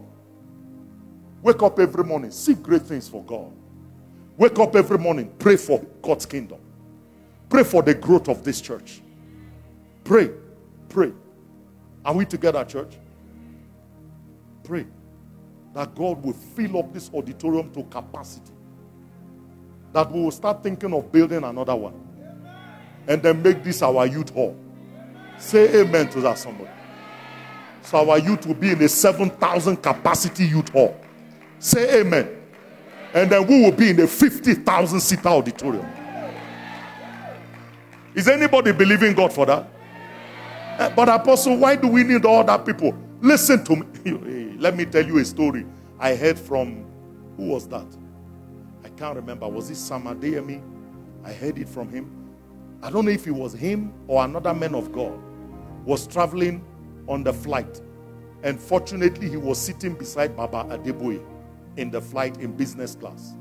A: Wake up every morning, seek great things for God. Wake up every morning, pray for God's kingdom. Pray for the growth of this church. Pray. Pray. Are we together, church? Pray that God will fill up this auditorium to capacity. That we will start thinking of building another one. And then make this our youth hall. Say amen to that, somebody. So our youth will be in a 7,000 capacity youth hall. Say amen. And then we will be in a 50,000 seat auditorium. Is anybody believing God for that? But Apostle, why do we need all that people? Listen to me. Let me tell you a story I heard from who was that? I can't remember. Was it Sam Adeyemi? I heard it from him. I don't know if it was him or another man of God was traveling on the flight. And fortunately, he was sitting beside Baba Adeboye in the flight in business class.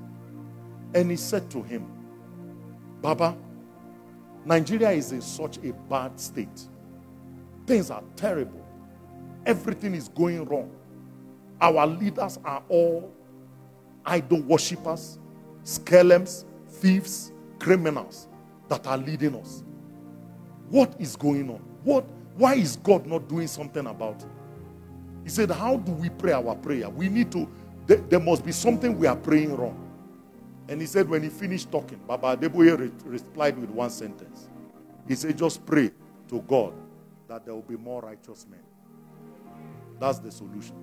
A: And he said to him, Baba, Nigeria is in such a bad state. Things are terrible. Everything is going wrong. Our leaders are all idol worshippers, skelems, thieves, criminals that are leading us. What is going on? What, why is God not doing something about it? He said, How do we pray our prayer? We need to, there, there must be something we are praying wrong. And he said, when he finished talking, Baba Adeboye re- replied with one sentence. He said, just pray to God that there will be more righteous men. That's the solution.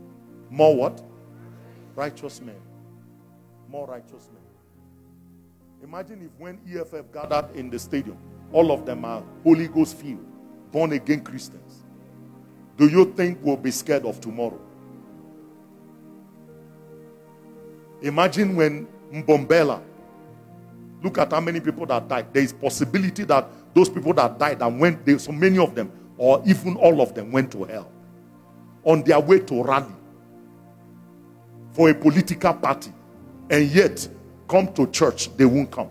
A: More what? Righteous men. More righteous men. Imagine if when EFF gathered in the stadium, all of them are Holy Ghost filled, born again Christians. Do you think we'll be scared of tomorrow? Imagine when Mbombela, look at how many people that died. There is possibility that those people that died and went, there, so many of them, or even all of them, went to hell on their way to rally for a political party, and yet come to church, they won't come.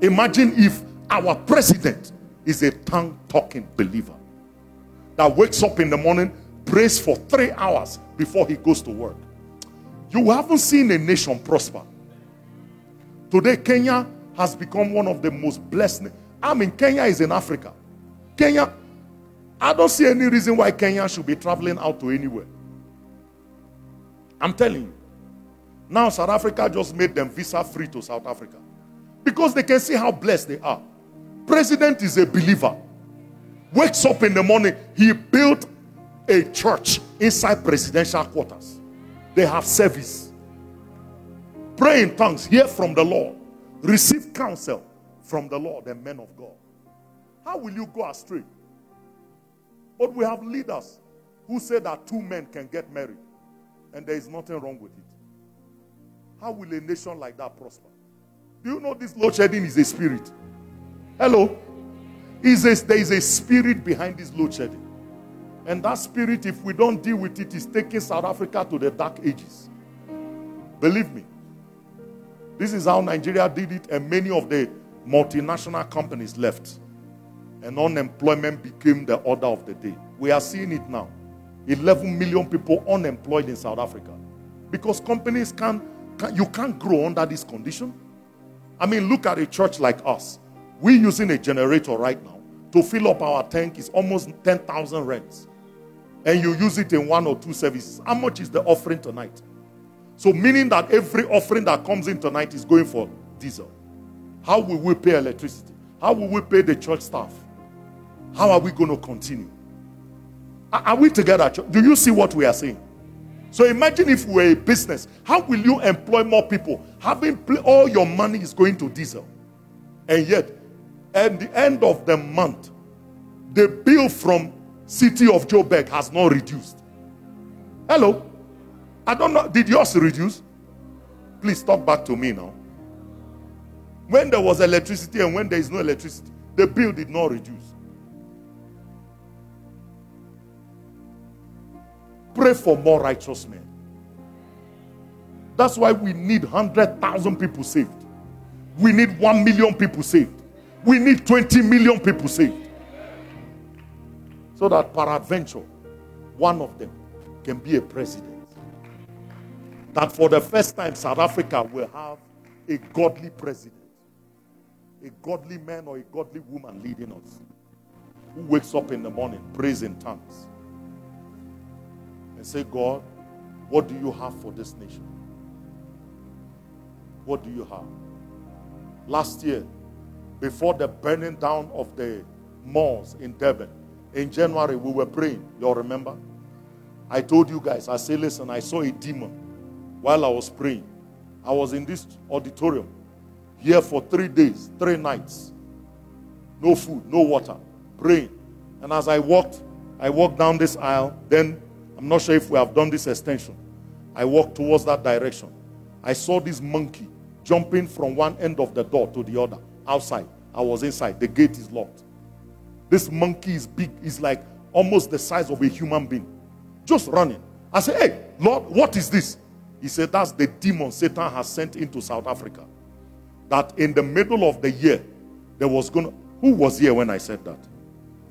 A: Imagine if our president is a tongue talking believer that wakes up in the morning, prays for three hours before he goes to work. You haven't seen a nation prosper. Today, Kenya has become one of the most blessed. I mean, Kenya is in Africa. Kenya, I don't see any reason why Kenya should be traveling out to anywhere. I'm telling you. Now, South Africa just made them visa free to South Africa because they can see how blessed they are. President is a believer. Wakes up in the morning, he built a church inside presidential quarters. They have service. Pray in tongues, hear from the Lord, receive counsel from the Lord and men of God. How will you go astray? But we have leaders who say that two men can get married and there is nothing wrong with it. How will a nation like that prosper? Do you know this load shedding is a spirit? Hello? Is a, there is a spirit behind this load shedding. And that spirit, if we don't deal with it, is taking South Africa to the dark ages. Believe me. This is how Nigeria did it, and many of the multinational companies left. And unemployment became the order of the day. We are seeing it now. 11 million people unemployed in South Africa. Because companies can't, can, you can't grow under this condition. I mean, look at a church like us. We're using a generator right now to fill up our tank is almost 10,000 rents. And you use it in one or two services. How much is the offering tonight? So, meaning that every offering that comes in tonight is going for diesel. How will we pay electricity? How will we pay the church staff? How are we going to continue? Are we together? Do you see what we are saying? So imagine if we're a business. How will you employ more people? Having all your money is going to diesel. And yet, at the end of the month, the bill from city of Joburg has not reduced. Hello? I don't know. Did yours reduce? Please talk back to me now. When there was electricity and when there is no electricity, the bill did not reduce. Pray for more righteous men. That's why we need 100,000 people saved. We need 1 million people saved. We need 20 million people saved. So that peradventure, one of them can be a president. That for the first time, South Africa will have a godly president, a godly man or a godly woman leading us, who wakes up in the morning, prays in tongues, and say, God, what do you have for this nation? What do you have? Last year, before the burning down of the malls in Durban, in January, we were praying. Y'all remember? I told you guys, I say, listen, I saw a demon while I was praying. I was in this auditorium here for three days, three nights. No food, no water, praying. And as I walked, I walked down this aisle. Then, I'm not sure if we have done this extension. I walked towards that direction. I saw this monkey jumping from one end of the door to the other outside. I was inside. The gate is locked. This monkey is big, is like almost the size of a human being, just running. I said, Hey, Lord, what is this? He said, That's the demon Satan has sent into South Africa. That in the middle of the year, there was going to. Who was here when I said that?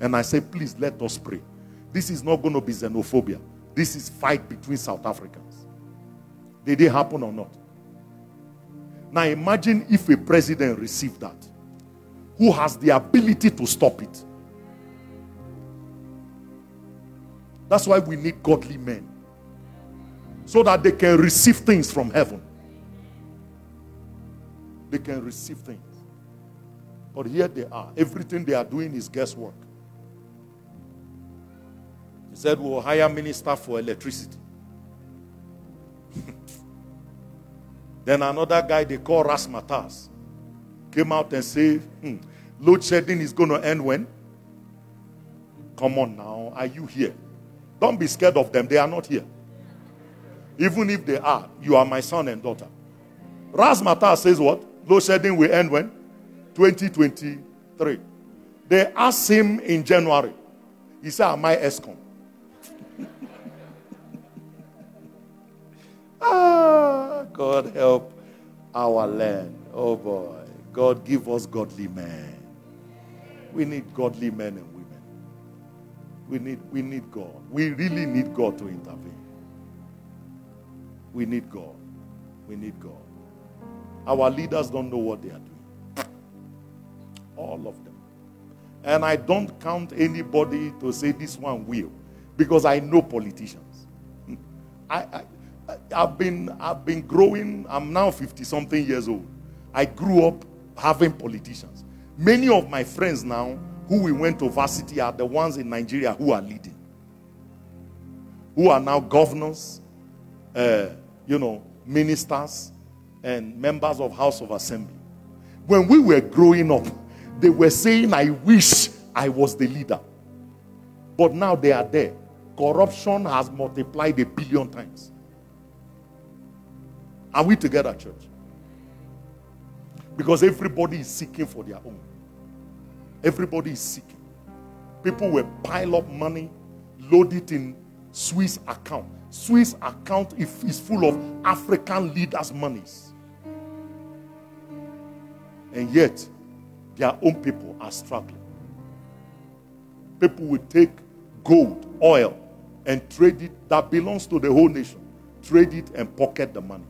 A: And I said, Please let us pray. This is not going to be xenophobia. This is fight between South Africans. Did it happen or not? Now imagine if a president received that, who has the ability to stop it. That's why we need godly men. So that they can receive things from heaven. They can receive things. But here they are. Everything they are doing is guesswork. He said, We'll hire minister for electricity. Then another guy they call Rasmatas came out and said, hmm, load shedding is going to end when? Come on now, are you here? Don't be scared of them, they are not here. Even if they are, you are my son and daughter. Rasmatas says what? Load shedding will end when? 2023. They asked him in January. He said, Am I Eskom? Ah, God help our land. Oh boy. God give us godly men. We need godly men and women. We need, we need God. We really need God to intervene. We need God. We need God. Our leaders don't know what they are doing. All of them. And I don't count anybody to say this one will because I know politicians. I, I, I've been I've been growing. I'm now 50 something years old. I grew up having politicians. Many of my friends now who we went to varsity are the ones in Nigeria who are leading. Who are now governors, uh, you know, ministers, and members of House of Assembly. When we were growing up, they were saying, I wish I was the leader. But now they are there. Corruption has multiplied a billion times. Are we together, church? Because everybody is seeking for their own. Everybody is seeking. People will pile up money, load it in Swiss account. Swiss account is full of African leaders' monies. And yet, their own people are struggling. People will take gold, oil, and trade it that belongs to the whole nation, trade it and pocket the money.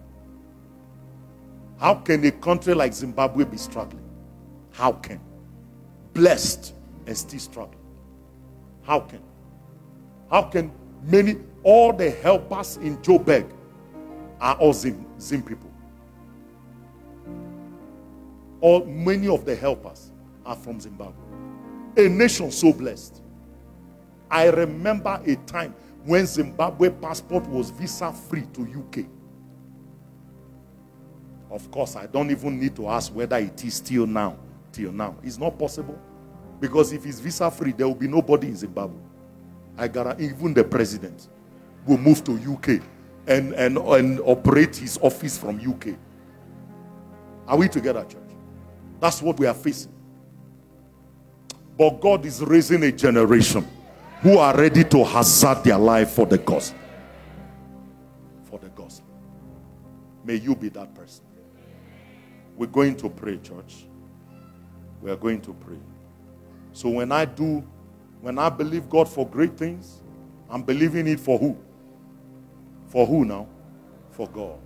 A: How can a country like Zimbabwe be struggling? How can? Blessed and still struggling. How can? How can many, all the helpers in Joburg are all Zim, Zim people? All many of the helpers are from Zimbabwe. A nation so blessed. I remember a time when Zimbabwe passport was visa free to UK. Of course, I don't even need to ask whether it is still now. Till now. It's not possible. Because if it's visa free, there will be nobody in Zimbabwe. I got even the president will move to UK and, and, and operate his office from UK. Are we together, church? That's what we are facing. But God is raising a generation who are ready to hazard their life for the gospel. For the gospel. May you be that person. We're going to pray, church. We are going to pray. So when I do, when I believe God for great things, I'm believing it for who? For who now? For God.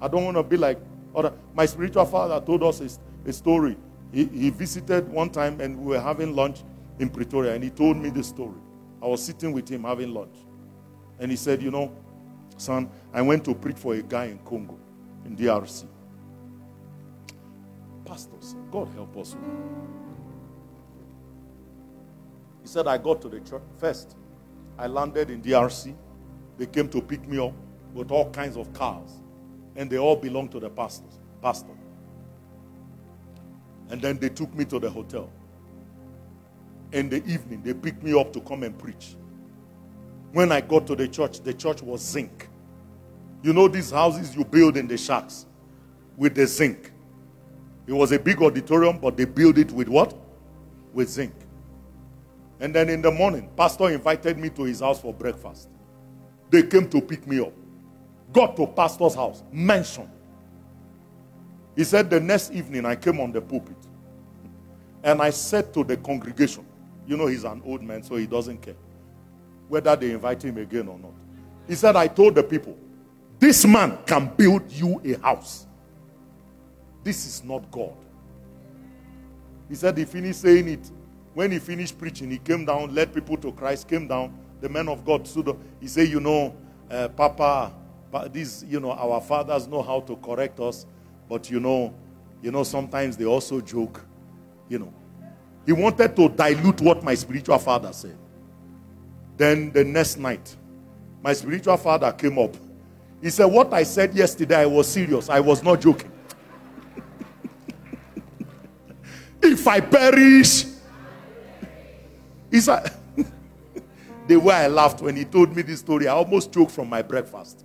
A: I don't want to be like other. My spiritual father told us a, a story. He, he visited one time and we were having lunch in Pretoria and he told me the story. I was sitting with him having lunch. And he said, You know, son, I went to preach for a guy in Congo, in DRC. Pastors, God help us. He said, I got to the church first. I landed in DRC. They came to pick me up with all kinds of cars. And they all belonged to the pastors, pastor. And then they took me to the hotel. In the evening, they picked me up to come and preach. When I got to the church, the church was zinc. You know these houses you build in the shacks with the zinc. It was a big auditorium, but they built it with what? With zinc. And then in the morning, pastor invited me to his house for breakfast. They came to pick me up. Got to pastor's house, mansion. He said the next evening I came on the pulpit and I said to the congregation, you know he's an old man so he doesn't care whether they invite him again or not. He said I told the people, this man can build you a house. This is not God. He said he finished saying it. When he finished preaching, he came down, led people to Christ, came down. The man of God stood up. He said, You know, uh, Papa, these, you know, our fathers know how to correct us, but you know, you know, sometimes they also joke, you know. He wanted to dilute what my spiritual father said. Then the next night, my spiritual father came up. He said, What I said yesterday, I was serious. I was not joking. if I perish, he said, the way I laughed when he told me this story, I almost choked from my breakfast.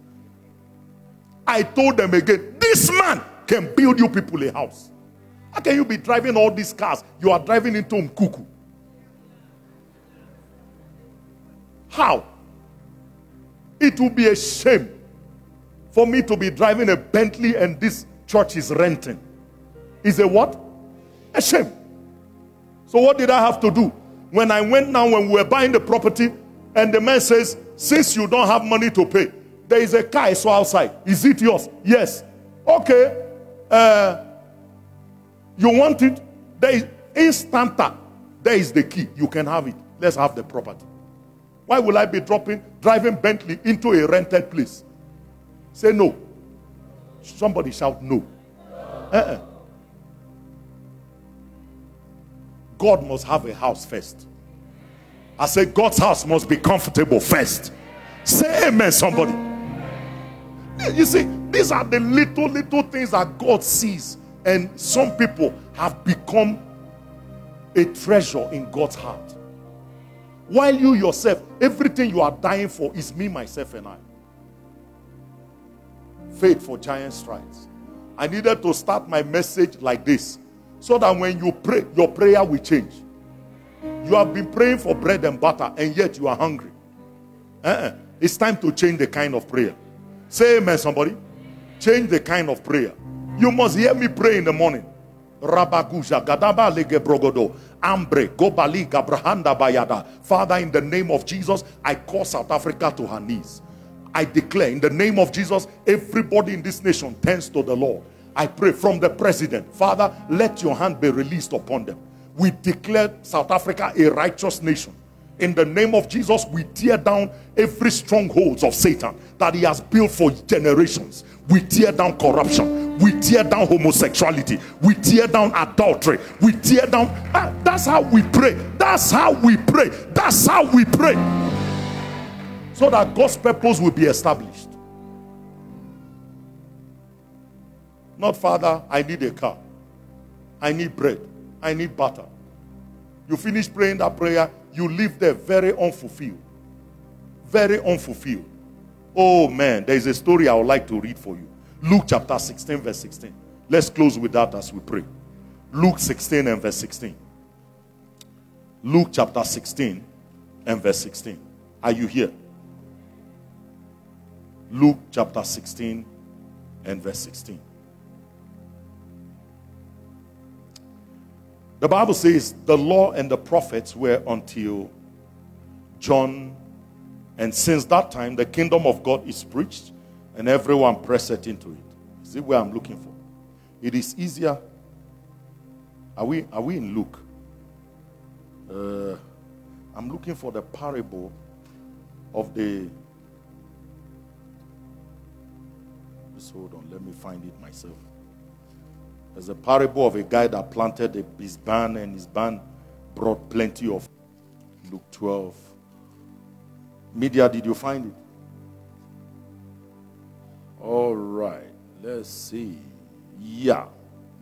A: I told them again, this man can build you people a house. How can you be driving all these cars? You are driving into Mkuku. How? It will be a shame for me to be driving a Bentley and this church is renting. Is a what? A shame. So what did I have to do? When I went now, when we were buying the property, and the man says, Since you don't have money to pay, there is a car I saw outside. Is it yours? Yes. Okay. Uh, you want it? There is instanta. There is the key. You can have it. Let's have the property. Why will I be dropping, driving Bentley into a rented place? Say no. Somebody shout no. Uh-uh. God must have a house first. I say God's house must be comfortable first. Say amen, somebody. You see, these are the little, little things that God sees. And some people have become a treasure in God's heart. While you yourself, everything you are dying for is me, myself, and I. Faith for giant strides. I needed to start my message like this so that when you pray, your prayer will change. You have been praying for bread and butter, and yet you are hungry. Uh-uh. It's time to change the kind of prayer. Say amen, somebody. Change the kind of prayer. You must hear me pray in the morning. Rabaguja Gadaba Lege Brogodo Ambre Gobali Gabrahanda Bayada. Father, in the name of Jesus, I call South Africa to her knees. I declare in the name of Jesus, everybody in this nation turns to the Lord. I pray from the president, Father, let your hand be released upon them. We declare South Africa a righteous nation. In the name of Jesus, we tear down every strongholds of Satan that he has built for generations. We tear down corruption. We tear down homosexuality. We tear down adultery. We tear down. Ah, that's how we pray. That's how we pray. That's how we pray. So that God's purpose will be established. Not, Father, I need a car. I need bread. I need butter. You finish praying that prayer, you live there very unfulfilled. very unfulfilled. Oh man, there is a story I would like to read for you. Luke chapter 16, verse 16. Let's close with that as we pray. Luke 16 and verse 16. Luke chapter 16 and verse 16. Are you here? Luke chapter 16 and verse 16. The Bible says the law and the prophets were until John, and since that time the kingdom of God is preached and everyone presseth into it. See where I'm looking for. It is easier. Are we are we in Luke? Uh, I'm looking for the parable of the. Just hold on, let me find it myself. There's a parable of a guy that planted a, his barn, and his barn brought plenty of. Luke 12. Media, did you find it? All right, let's see. Yeah,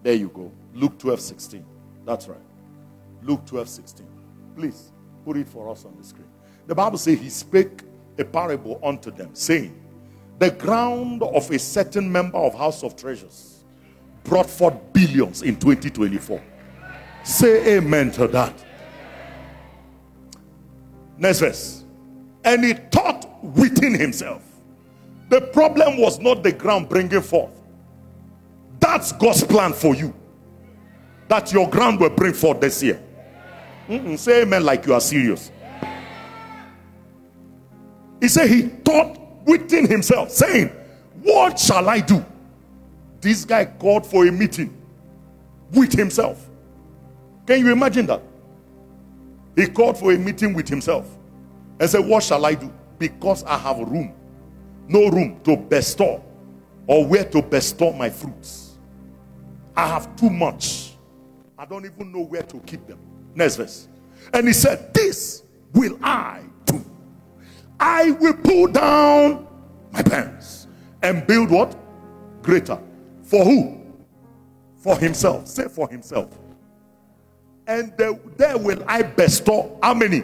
A: there you go. Luke 12 16. That's right. Luke 12 16. Please put it for us on the screen. The Bible says he spake a parable unto them, saying, The ground of a certain member of House of Treasures brought forth billions in 2024. Say amen to that. Next verse. And he thought within himself. The problem was not the ground bringing forth. That's God's plan for you. That your ground will bring forth this year. Mm-mm, say amen like you are serious. He said he thought within himself, saying, What shall I do? This guy called for a meeting with himself. Can you imagine that? He called for a meeting with himself and said, What shall I do? Because I have room, no room to bestow or where to bestow my fruits. I have too much. I don't even know where to keep them. Next verse. And he said, This will I do. I will pull down my pants and build what? Greater. For who? For himself. Say for himself. And there, there will I bestow how many?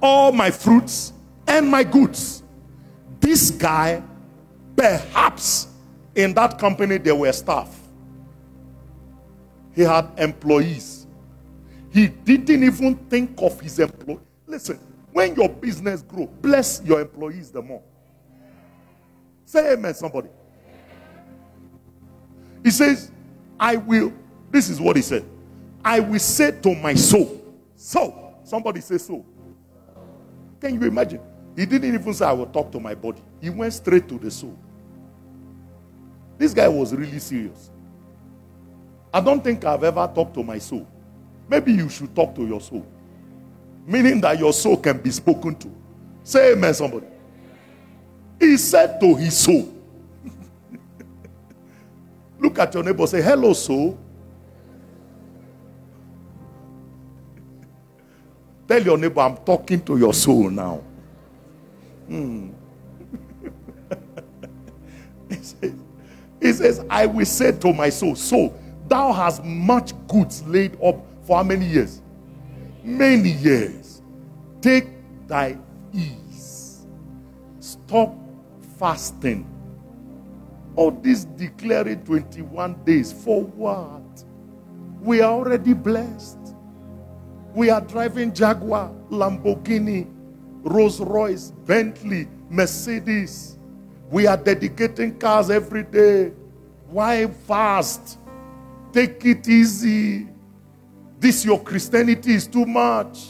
A: All my fruits and my goods. This guy, perhaps in that company there were staff. He had employees he didn't even think of his employee. Listen, when your business grow, bless your employees the more. Say amen, somebody. He says, I will, this is what he said. I will say to my soul, So, Somebody say so. Can you imagine? He didn't even say, I will talk to my body. He went straight to the soul. This guy was really serious. I don't think I've ever talked to my soul. Maybe you should talk to your soul. Meaning that your soul can be spoken to. Say amen, somebody. He said to his soul. Look at your neighbor, say, Hello, soul. Tell your neighbor, I'm talking to your soul now. Hmm. he, says, he says, I will say to my soul, Soul, thou hast much goods laid up for how many years? Many years. Take thy ease. Stop fasting. All this declared 21 days. For what? We are already blessed. We are driving Jaguar, Lamborghini, Rolls Royce, Bentley, Mercedes. We are dedicating cars every day. Why fast? Take it easy. This your Christianity is too much.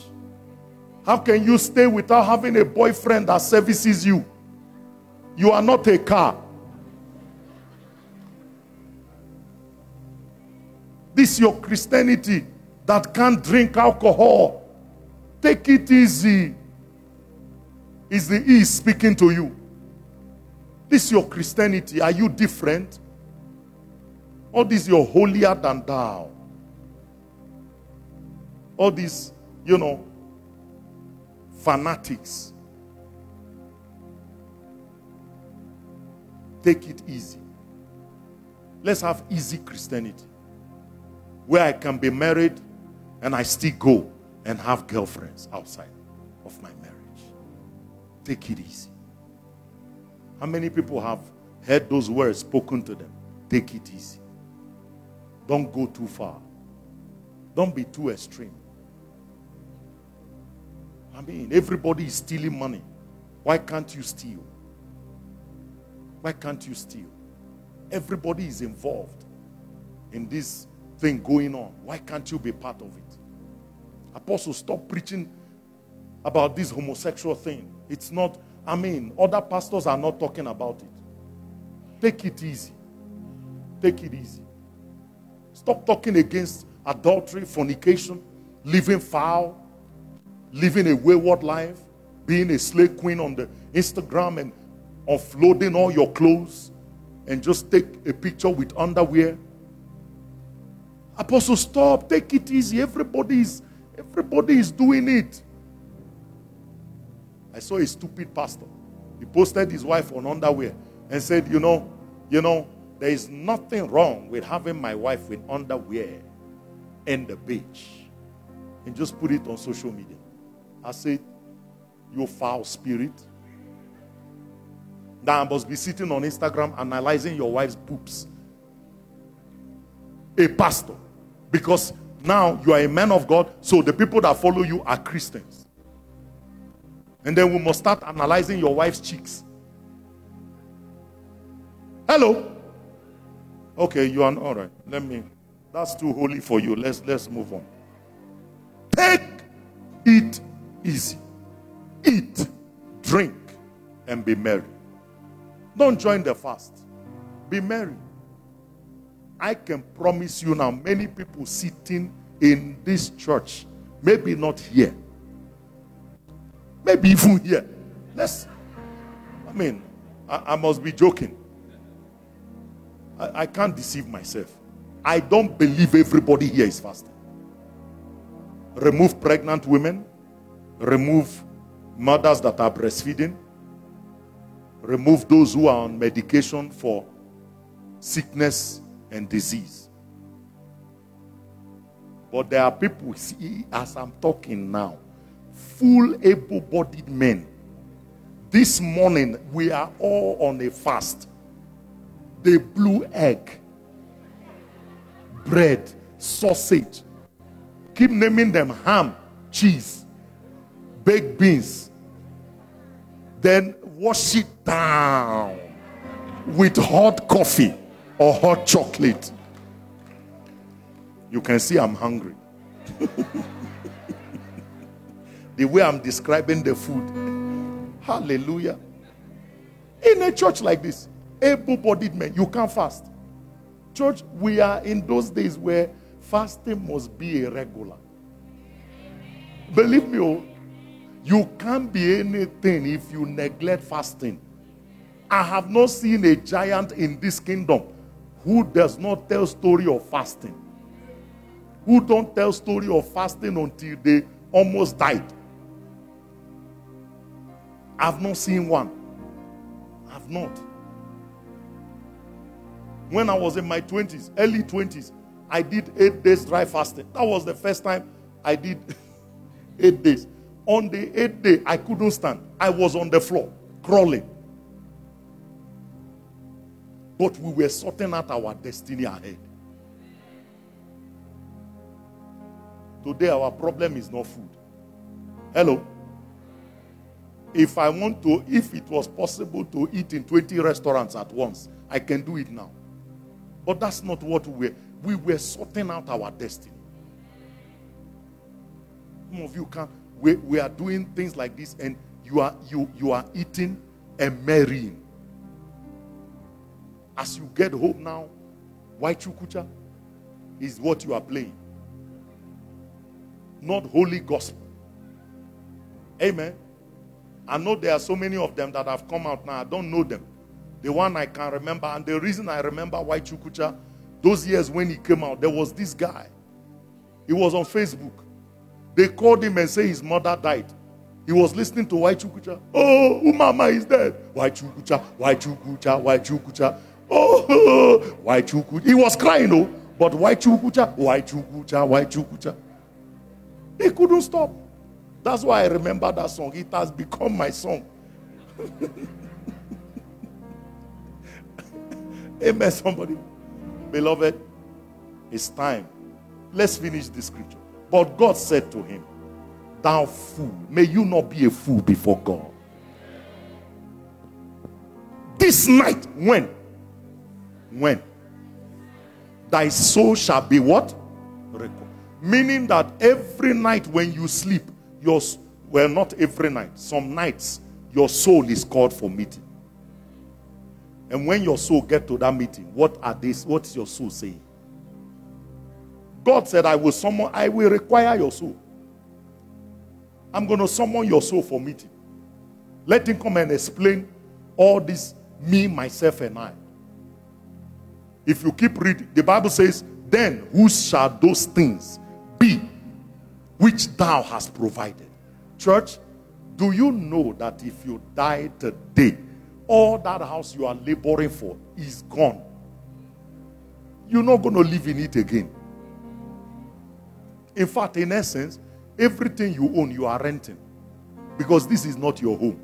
A: How can you stay without having a boyfriend that services you? You are not a car. This your Christianity that can't drink alcohol. Take it easy. Is the E speaking to you? This your Christianity. Are you different? Or this your holier than thou? all these, you know, fanatics. Take it easy. Let's have easy Christianity where I can be married and I still go and have girlfriends outside of my marriage. Take it easy. How many people have heard those words spoken to them? Take it easy. Don't go too far. Don't be too extreme. I mean, everybody is stealing money. Why can't you steal? Why can't you steal? Everybody is involved in this thing going on. Why can't you be part of it? Apostle, stop preaching about this homosexual thing. It's not, I mean, other pastors are not talking about it. Take it easy. Take it easy. Stop talking against adultery, fornication, living foul, living a wayward life, being a slave queen on the Instagram and offloading all your clothes and just take a picture with underwear. Apostle, stop, take it easy. Everybody is everybody is doing it. I saw a stupid pastor. He posted his wife on underwear and said, You know, you know, there is nothing wrong with having my wife with underwear in the beach. And just put it on social media. I said, You foul spirit. Now I must be sitting on Instagram analyzing your wife's boobs. A pastor. Because now you are a man of God, so the people that follow you are Christians. And then we must start analyzing your wife's cheeks. Hello. Okay, you are all right. Let me. That's too holy for you. Let's let's move on. Take it easy. Eat, drink, and be merry. Don't join the fast. Be merry. I can promise you now, many people sitting in this church, maybe not here, maybe even here. Let's, I mean, I, I must be joking. I, I can't deceive myself. I don't believe everybody here is fasting. Remove pregnant women, remove mothers that are breastfeeding, remove those who are on medication for sickness and disease. But there are people, see, as I'm talking now, full able bodied men. This morning, we are all on a fast. The blue egg, bread, sausage. Keep naming them ham, cheese, baked beans. Then wash it down with hot coffee or hot chocolate. You can see I'm hungry. the way I'm describing the food. Hallelujah. In a church like this, able bodied men, you can't fast. Church, we are in those days where fasting must be a regular. Believe me, oh, you can't be anything if you neglect fasting. I have not seen a giant in this kingdom who does not tell story of fasting. Who don't tell story of fasting until they almost died. I've not seen one. I've not. When I was in my 20s, early 20s, I did eight days dry fasting. That was the first time I did eight days. On the eighth day, I couldn't stand. I was on the floor, crawling. But we were sorting out our destiny ahead. Today, our problem is not food. Hello? If I want to, if it was possible to eat in 20 restaurants at once, I can do it now. But that's not what we were. We were sorting out our destiny. Some of you can we, we are doing things like this, and you are you you are eating and marrying. As you get home now, white chukucha is what you are playing. Not holy gospel. Amen. I know there are so many of them that have come out now. I don't know them. The one I can remember, and the reason I remember White Chukucha, those years when he came out, there was this guy. He was on Facebook. They called him and say his mother died. He was listening to White Chukucha. Oh, Umama is dead. White Chukucha, White Chukucha, White Chukucha. Oh, White Chukucha. He was crying, oh, but why Chukucha, White Chukucha, White Chukucha. He couldn't stop. That's why I remember that song. It has become my song. Amen, somebody. Beloved, it's time. Let's finish this scripture. But God said to him, Thou fool, may you not be a fool before God. This night, when? When? Thy soul shall be what? Meaning that every night when you sleep, your well, not every night, some nights, your soul is called for meeting. And when your soul get to that meeting, what are this? What's your soul saying? God said, I will summon, I will require your soul. I'm going to summon your soul for meeting. Let him come and explain all this, me, myself, and I. If you keep reading, the Bible says, Then who shall those things be which thou hast provided? Church, do you know that if you die today, all that house you are laboring for is gone? You're not going to live in it again. In fact, in essence, everything you own, you are renting because this is not your home.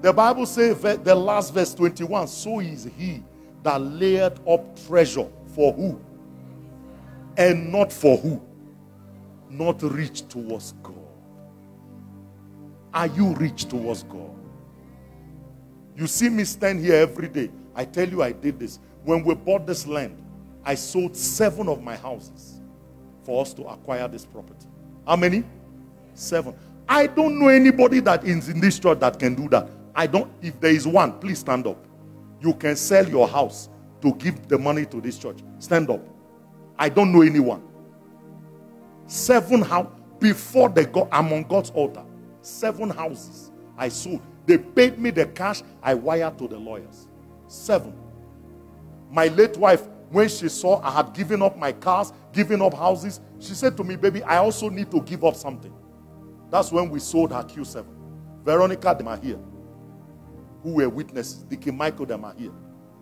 A: The Bible says, the last verse 21 so is he that laid up treasure for who? And not for who? Not rich towards God. Are you rich towards God? You see me stand here every day. I tell you, I did this. When we bought this land, I sold seven of my houses for us to acquire this property. How many? Seven. I don't know anybody that is in this church that can do that. I don't, if there is one, please stand up. You can sell your house to give the money to this church. Stand up. I don't know anyone. Seven house before they got I'm on God's altar. Seven houses I sold. They paid me the cash I wired to the lawyers. Seven. My late wife, when she saw I had given up my cars, given up houses, she said to me, Baby, I also need to give up something. That's when we sold her Q7. Veronica, they are here who were witnesses. Dickie Michael, them are here.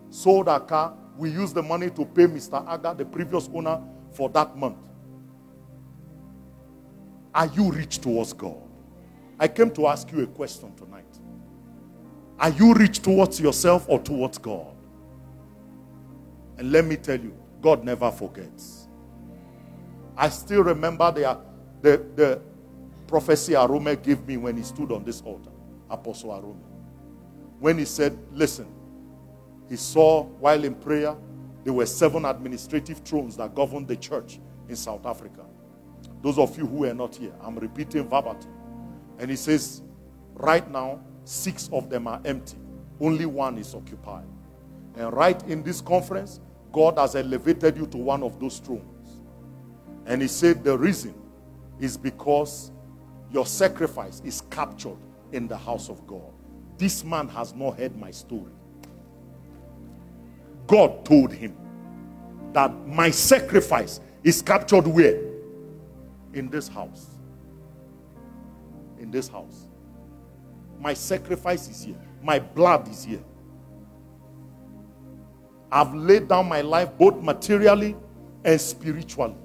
A: Sold our car. We used the money to pay Mr. Aga, the previous owner, for that month. Are you rich towards God? I came to ask you a question tonight. Are you rich towards yourself or towards God? And let me tell you, God never forgets. I still remember the, the, the prophecy Arome gave me when he stood on this altar, Apostle Arome when he said, Listen, he saw while in prayer, there were seven administrative thrones that governed the church in South Africa. Those of you who are not here, I'm repeating verbatim. And he says, Right now, six of them are empty, only one is occupied. And right in this conference, God has elevated you to one of those thrones. And he said, The reason is because your sacrifice is captured in the house of God. This man has not heard my story. God told him that my sacrifice is captured where? In this house. In this house. My sacrifice is here. My blood is here. I've laid down my life both materially and spiritually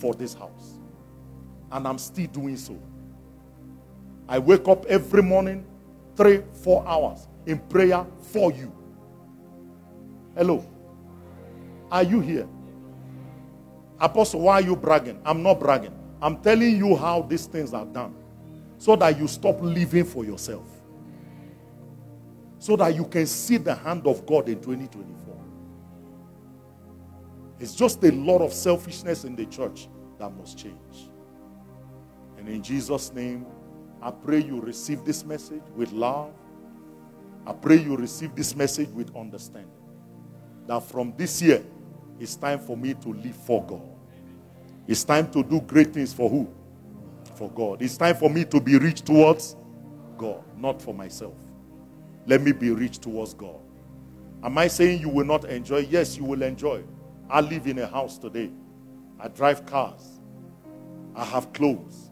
A: for this house. And I'm still doing so. I wake up every morning three, four hours in prayer for you. Hello. Are you here? Apostle, why are you bragging? I'm not bragging. I'm telling you how these things are done so that you stop living for yourself. So that you can see the hand of God in 2024. It's just a lot of selfishness in the church that must change. And in Jesus' name, I pray you receive this message with love. I pray you receive this message with understanding. That from this year, it's time for me to live for God. It's time to do great things for who? For God. It's time for me to be rich towards God, not for myself. Let me be rich towards God. Am I saying you will not enjoy? Yes, you will enjoy. I live in a house today. I drive cars. I have clothes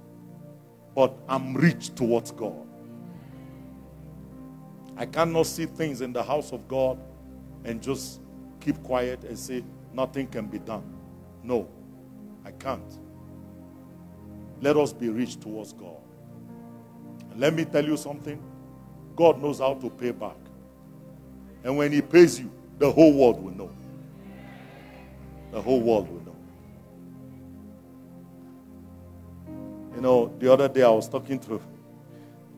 A: but I'm rich towards God. I cannot see things in the house of God and just keep quiet and say nothing can be done. No, I can't. Let us be rich towards God. Let me tell you something God knows how to pay back. And when He pays you, the whole world will know. The whole world will know. You know, the other day I was talking to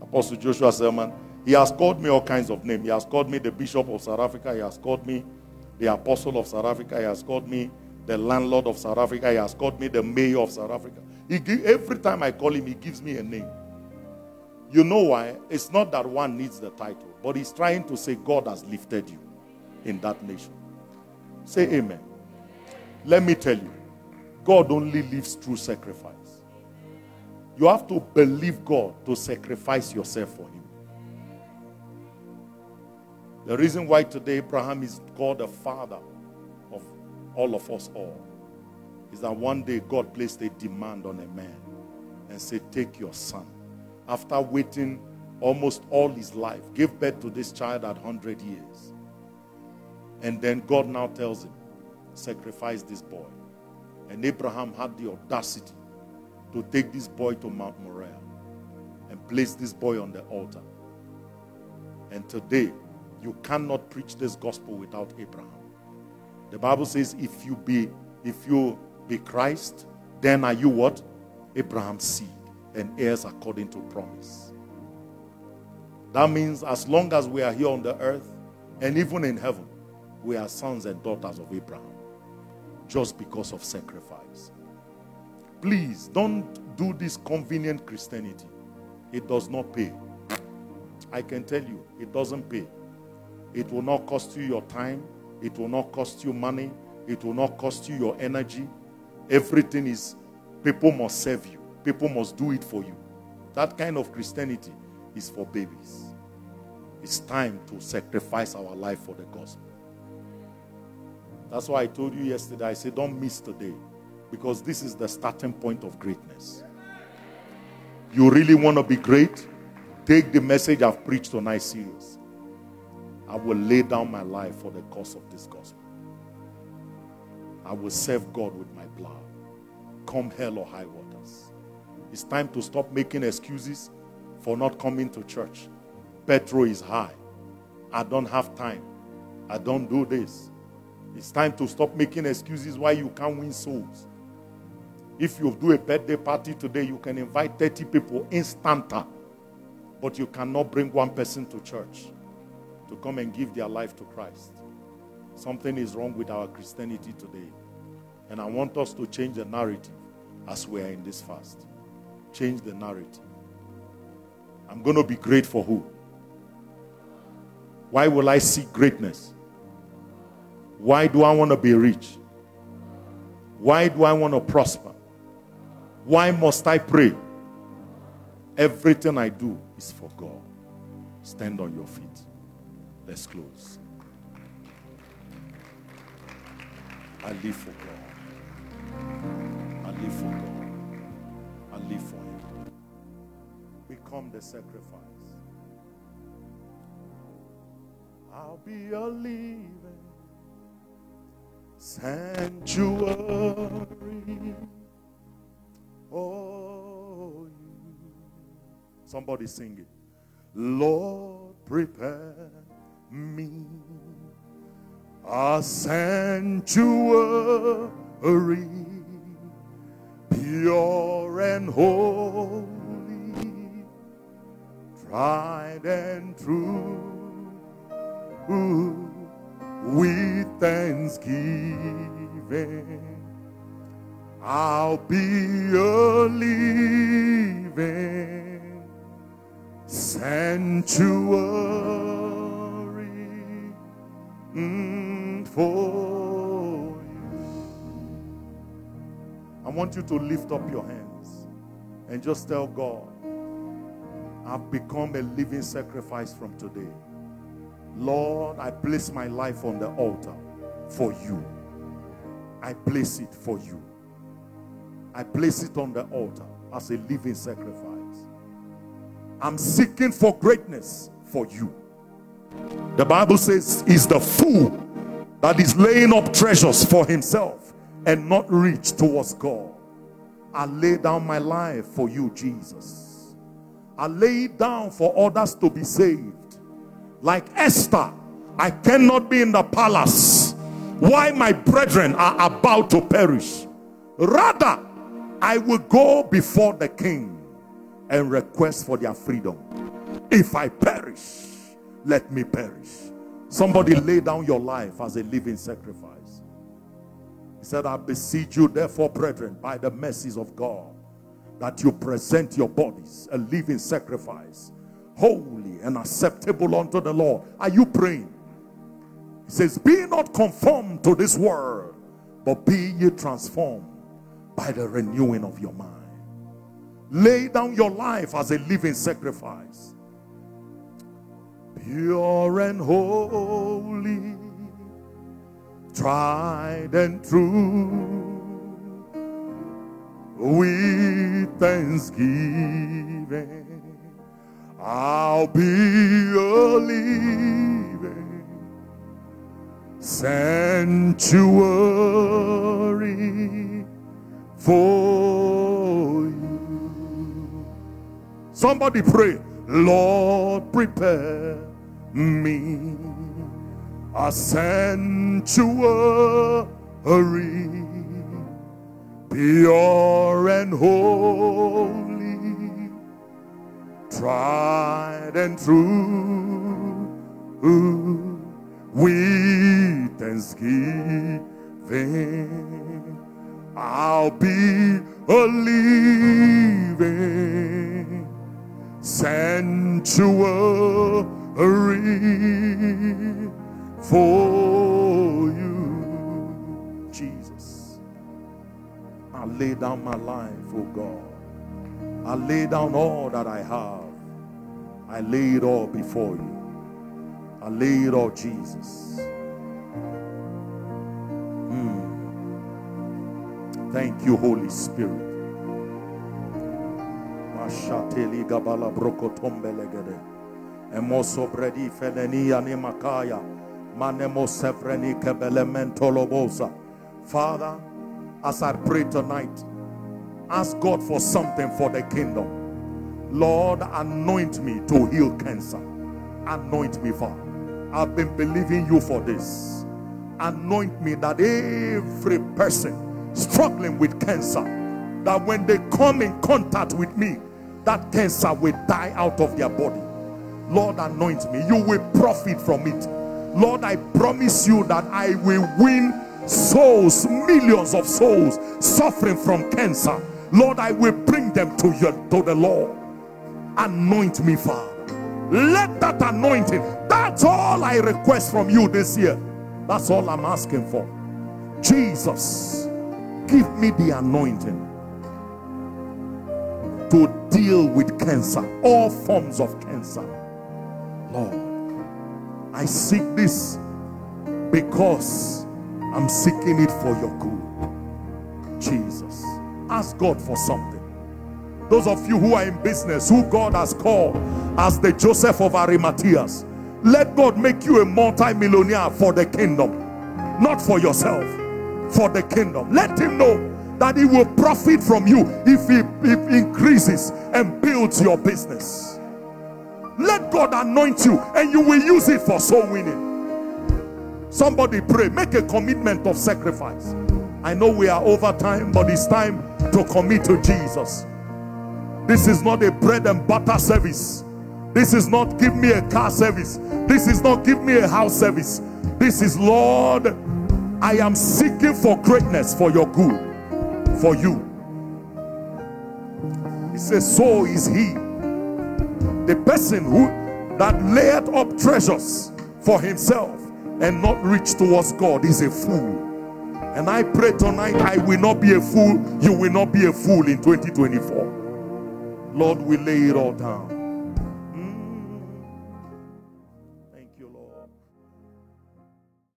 A: Apostle Joshua Selman. He has called me all kinds of names. He has called me the Bishop of South Africa. He has called me the Apostle of South Africa. He has called me the landlord of South Africa. He has called me the mayor of South Africa. Give, every time I call him, he gives me a name. You know why? It's not that one needs the title, but he's trying to say God has lifted you in that nation. Say amen. Let me tell you, God only lives through sacrifice. You have to believe God to sacrifice yourself for Him. The reason why today Abraham is called the father of all of us all is that one day God placed a demand on a man and said, Take your son. After waiting almost all his life, give birth to this child at 100 years. And then God now tells him, Sacrifice this boy. And Abraham had the audacity to take this boy to Mount Moriah and place this boy on the altar. And today, you cannot preach this gospel without Abraham. The Bible says, if you be if you be Christ, then are you what? Abraham's seed and heirs according to promise. That means as long as we are here on the earth and even in heaven, we are sons and daughters of Abraham just because of sacrifice. Please don't do this convenient Christianity. It does not pay. I can tell you, it doesn't pay. It will not cost you your time, it will not cost you money, it will not cost you your energy. Everything is, people must serve you, people must do it for you. That kind of Christianity is for babies. It's time to sacrifice our life for the gospel. That's why I told you yesterday, I said, don't miss today because this is the starting point of greatness. You really want to be great? Take the message I've preached tonight serious. I will lay down my life for the cause of this gospel. I will serve God with my blood, come hell or high waters. It's time to stop making excuses for not coming to church. Petrol is high. I don't have time. I don't do this. It's time to stop making excuses why you can't win souls. If you do a birthday party today, you can invite 30 people instanta, but you cannot bring one person to church to come and give their life to Christ. Something is wrong with our Christianity today. And I want us to change the narrative as we are in this fast. Change the narrative. I'm going to be great for who? Why will I seek greatness? Why do I want to be rich? Why do I want to prosper? Why must I pray? Everything I do is for God. Stand on your feet. Let's close. I live for God. I live for God. I live for Him. Become the sacrifice. I'll be a living sanctuary. Oh. Somebody sing it. Lord, prepare me a sanctuary, pure and holy, tried and true with thanksgiving. I'll be a living sanctuary mm, for you. I want you to lift up your hands and just tell God, I've become a living sacrifice from today. Lord, I place my life on the altar for you. I place it for you. I place it on the altar as a living sacrifice. I'm seeking for greatness for you. The Bible says, is the fool that is laying up treasures for himself and not reach towards God. I lay down my life for you, Jesus. I lay it down for others to be saved. Like Esther, I cannot be in the palace. Why my brethren are about to perish. Rather, I will go before the king and request for their freedom. If I perish, let me perish. Somebody lay down your life as a living sacrifice. He said, I beseech you, therefore, brethren, by the mercies of God, that you present your bodies a living sacrifice, holy and acceptable unto the Lord. Are you praying? He says, Be not conformed to this world, but be ye transformed by the renewing of your mind. Lay down your life as a living sacrifice, pure and holy, tried and true. With thanksgiving, I'll be a living sanctuary for you. Somebody pray, Lord, prepare me a sanctuary, pure and holy, tried and true, with thanksgiving. I'll be a living sanctuary for you, Jesus. I lay down my life, oh God. I lay down all that I have. I lay it all before you. I lay it all, Jesus. Thank you, Holy Spirit. Mashateli gabala brokotombelegede. Emoso bredi feleni animakaya. Manemo sevreni kebelemento lobosa. Father, as I pray tonight, ask God for something for the kingdom. Lord, anoint me to heal cancer. Anoint me, Father. I've been believing you for this. Anoint me that every person struggling with cancer, that when they come in contact with me, that cancer will die out of their body. Lord, anoint me. You will profit from it. Lord, I promise you that I will win souls, millions of souls suffering from cancer. Lord, I will bring them to you, to the Lord. Anoint me, Father. Let that anointing, that's all I request from you this year. That's all I'm asking for. Jesus, give me the anointing to deal with cancer, all forms of cancer. Lord, I seek this because I'm seeking it for your good. Jesus, ask God for something. Those of you who are in business, who God has called as the Joseph of Arimatheas, let God make you a multi-millionaire for the kingdom, not for yourself, for the kingdom. Let him know that he will profit from you if he, if increases and builds your business. Let God anoint you and you will use it for soul winning. Somebody pray, make a commitment of sacrifice. I know we are over time, but it's time to commit to Jesus. This is not a bread and butter service. This is not give me a car service. This is not give me a house service. This is Lord, I am seeking for greatness for your good, for you. He says, So is he. The person who that laid up treasures for himself and not reach towards God is a fool. And I pray tonight, I will not be a fool. You will not be a fool in 2024. Lord, we lay it all down.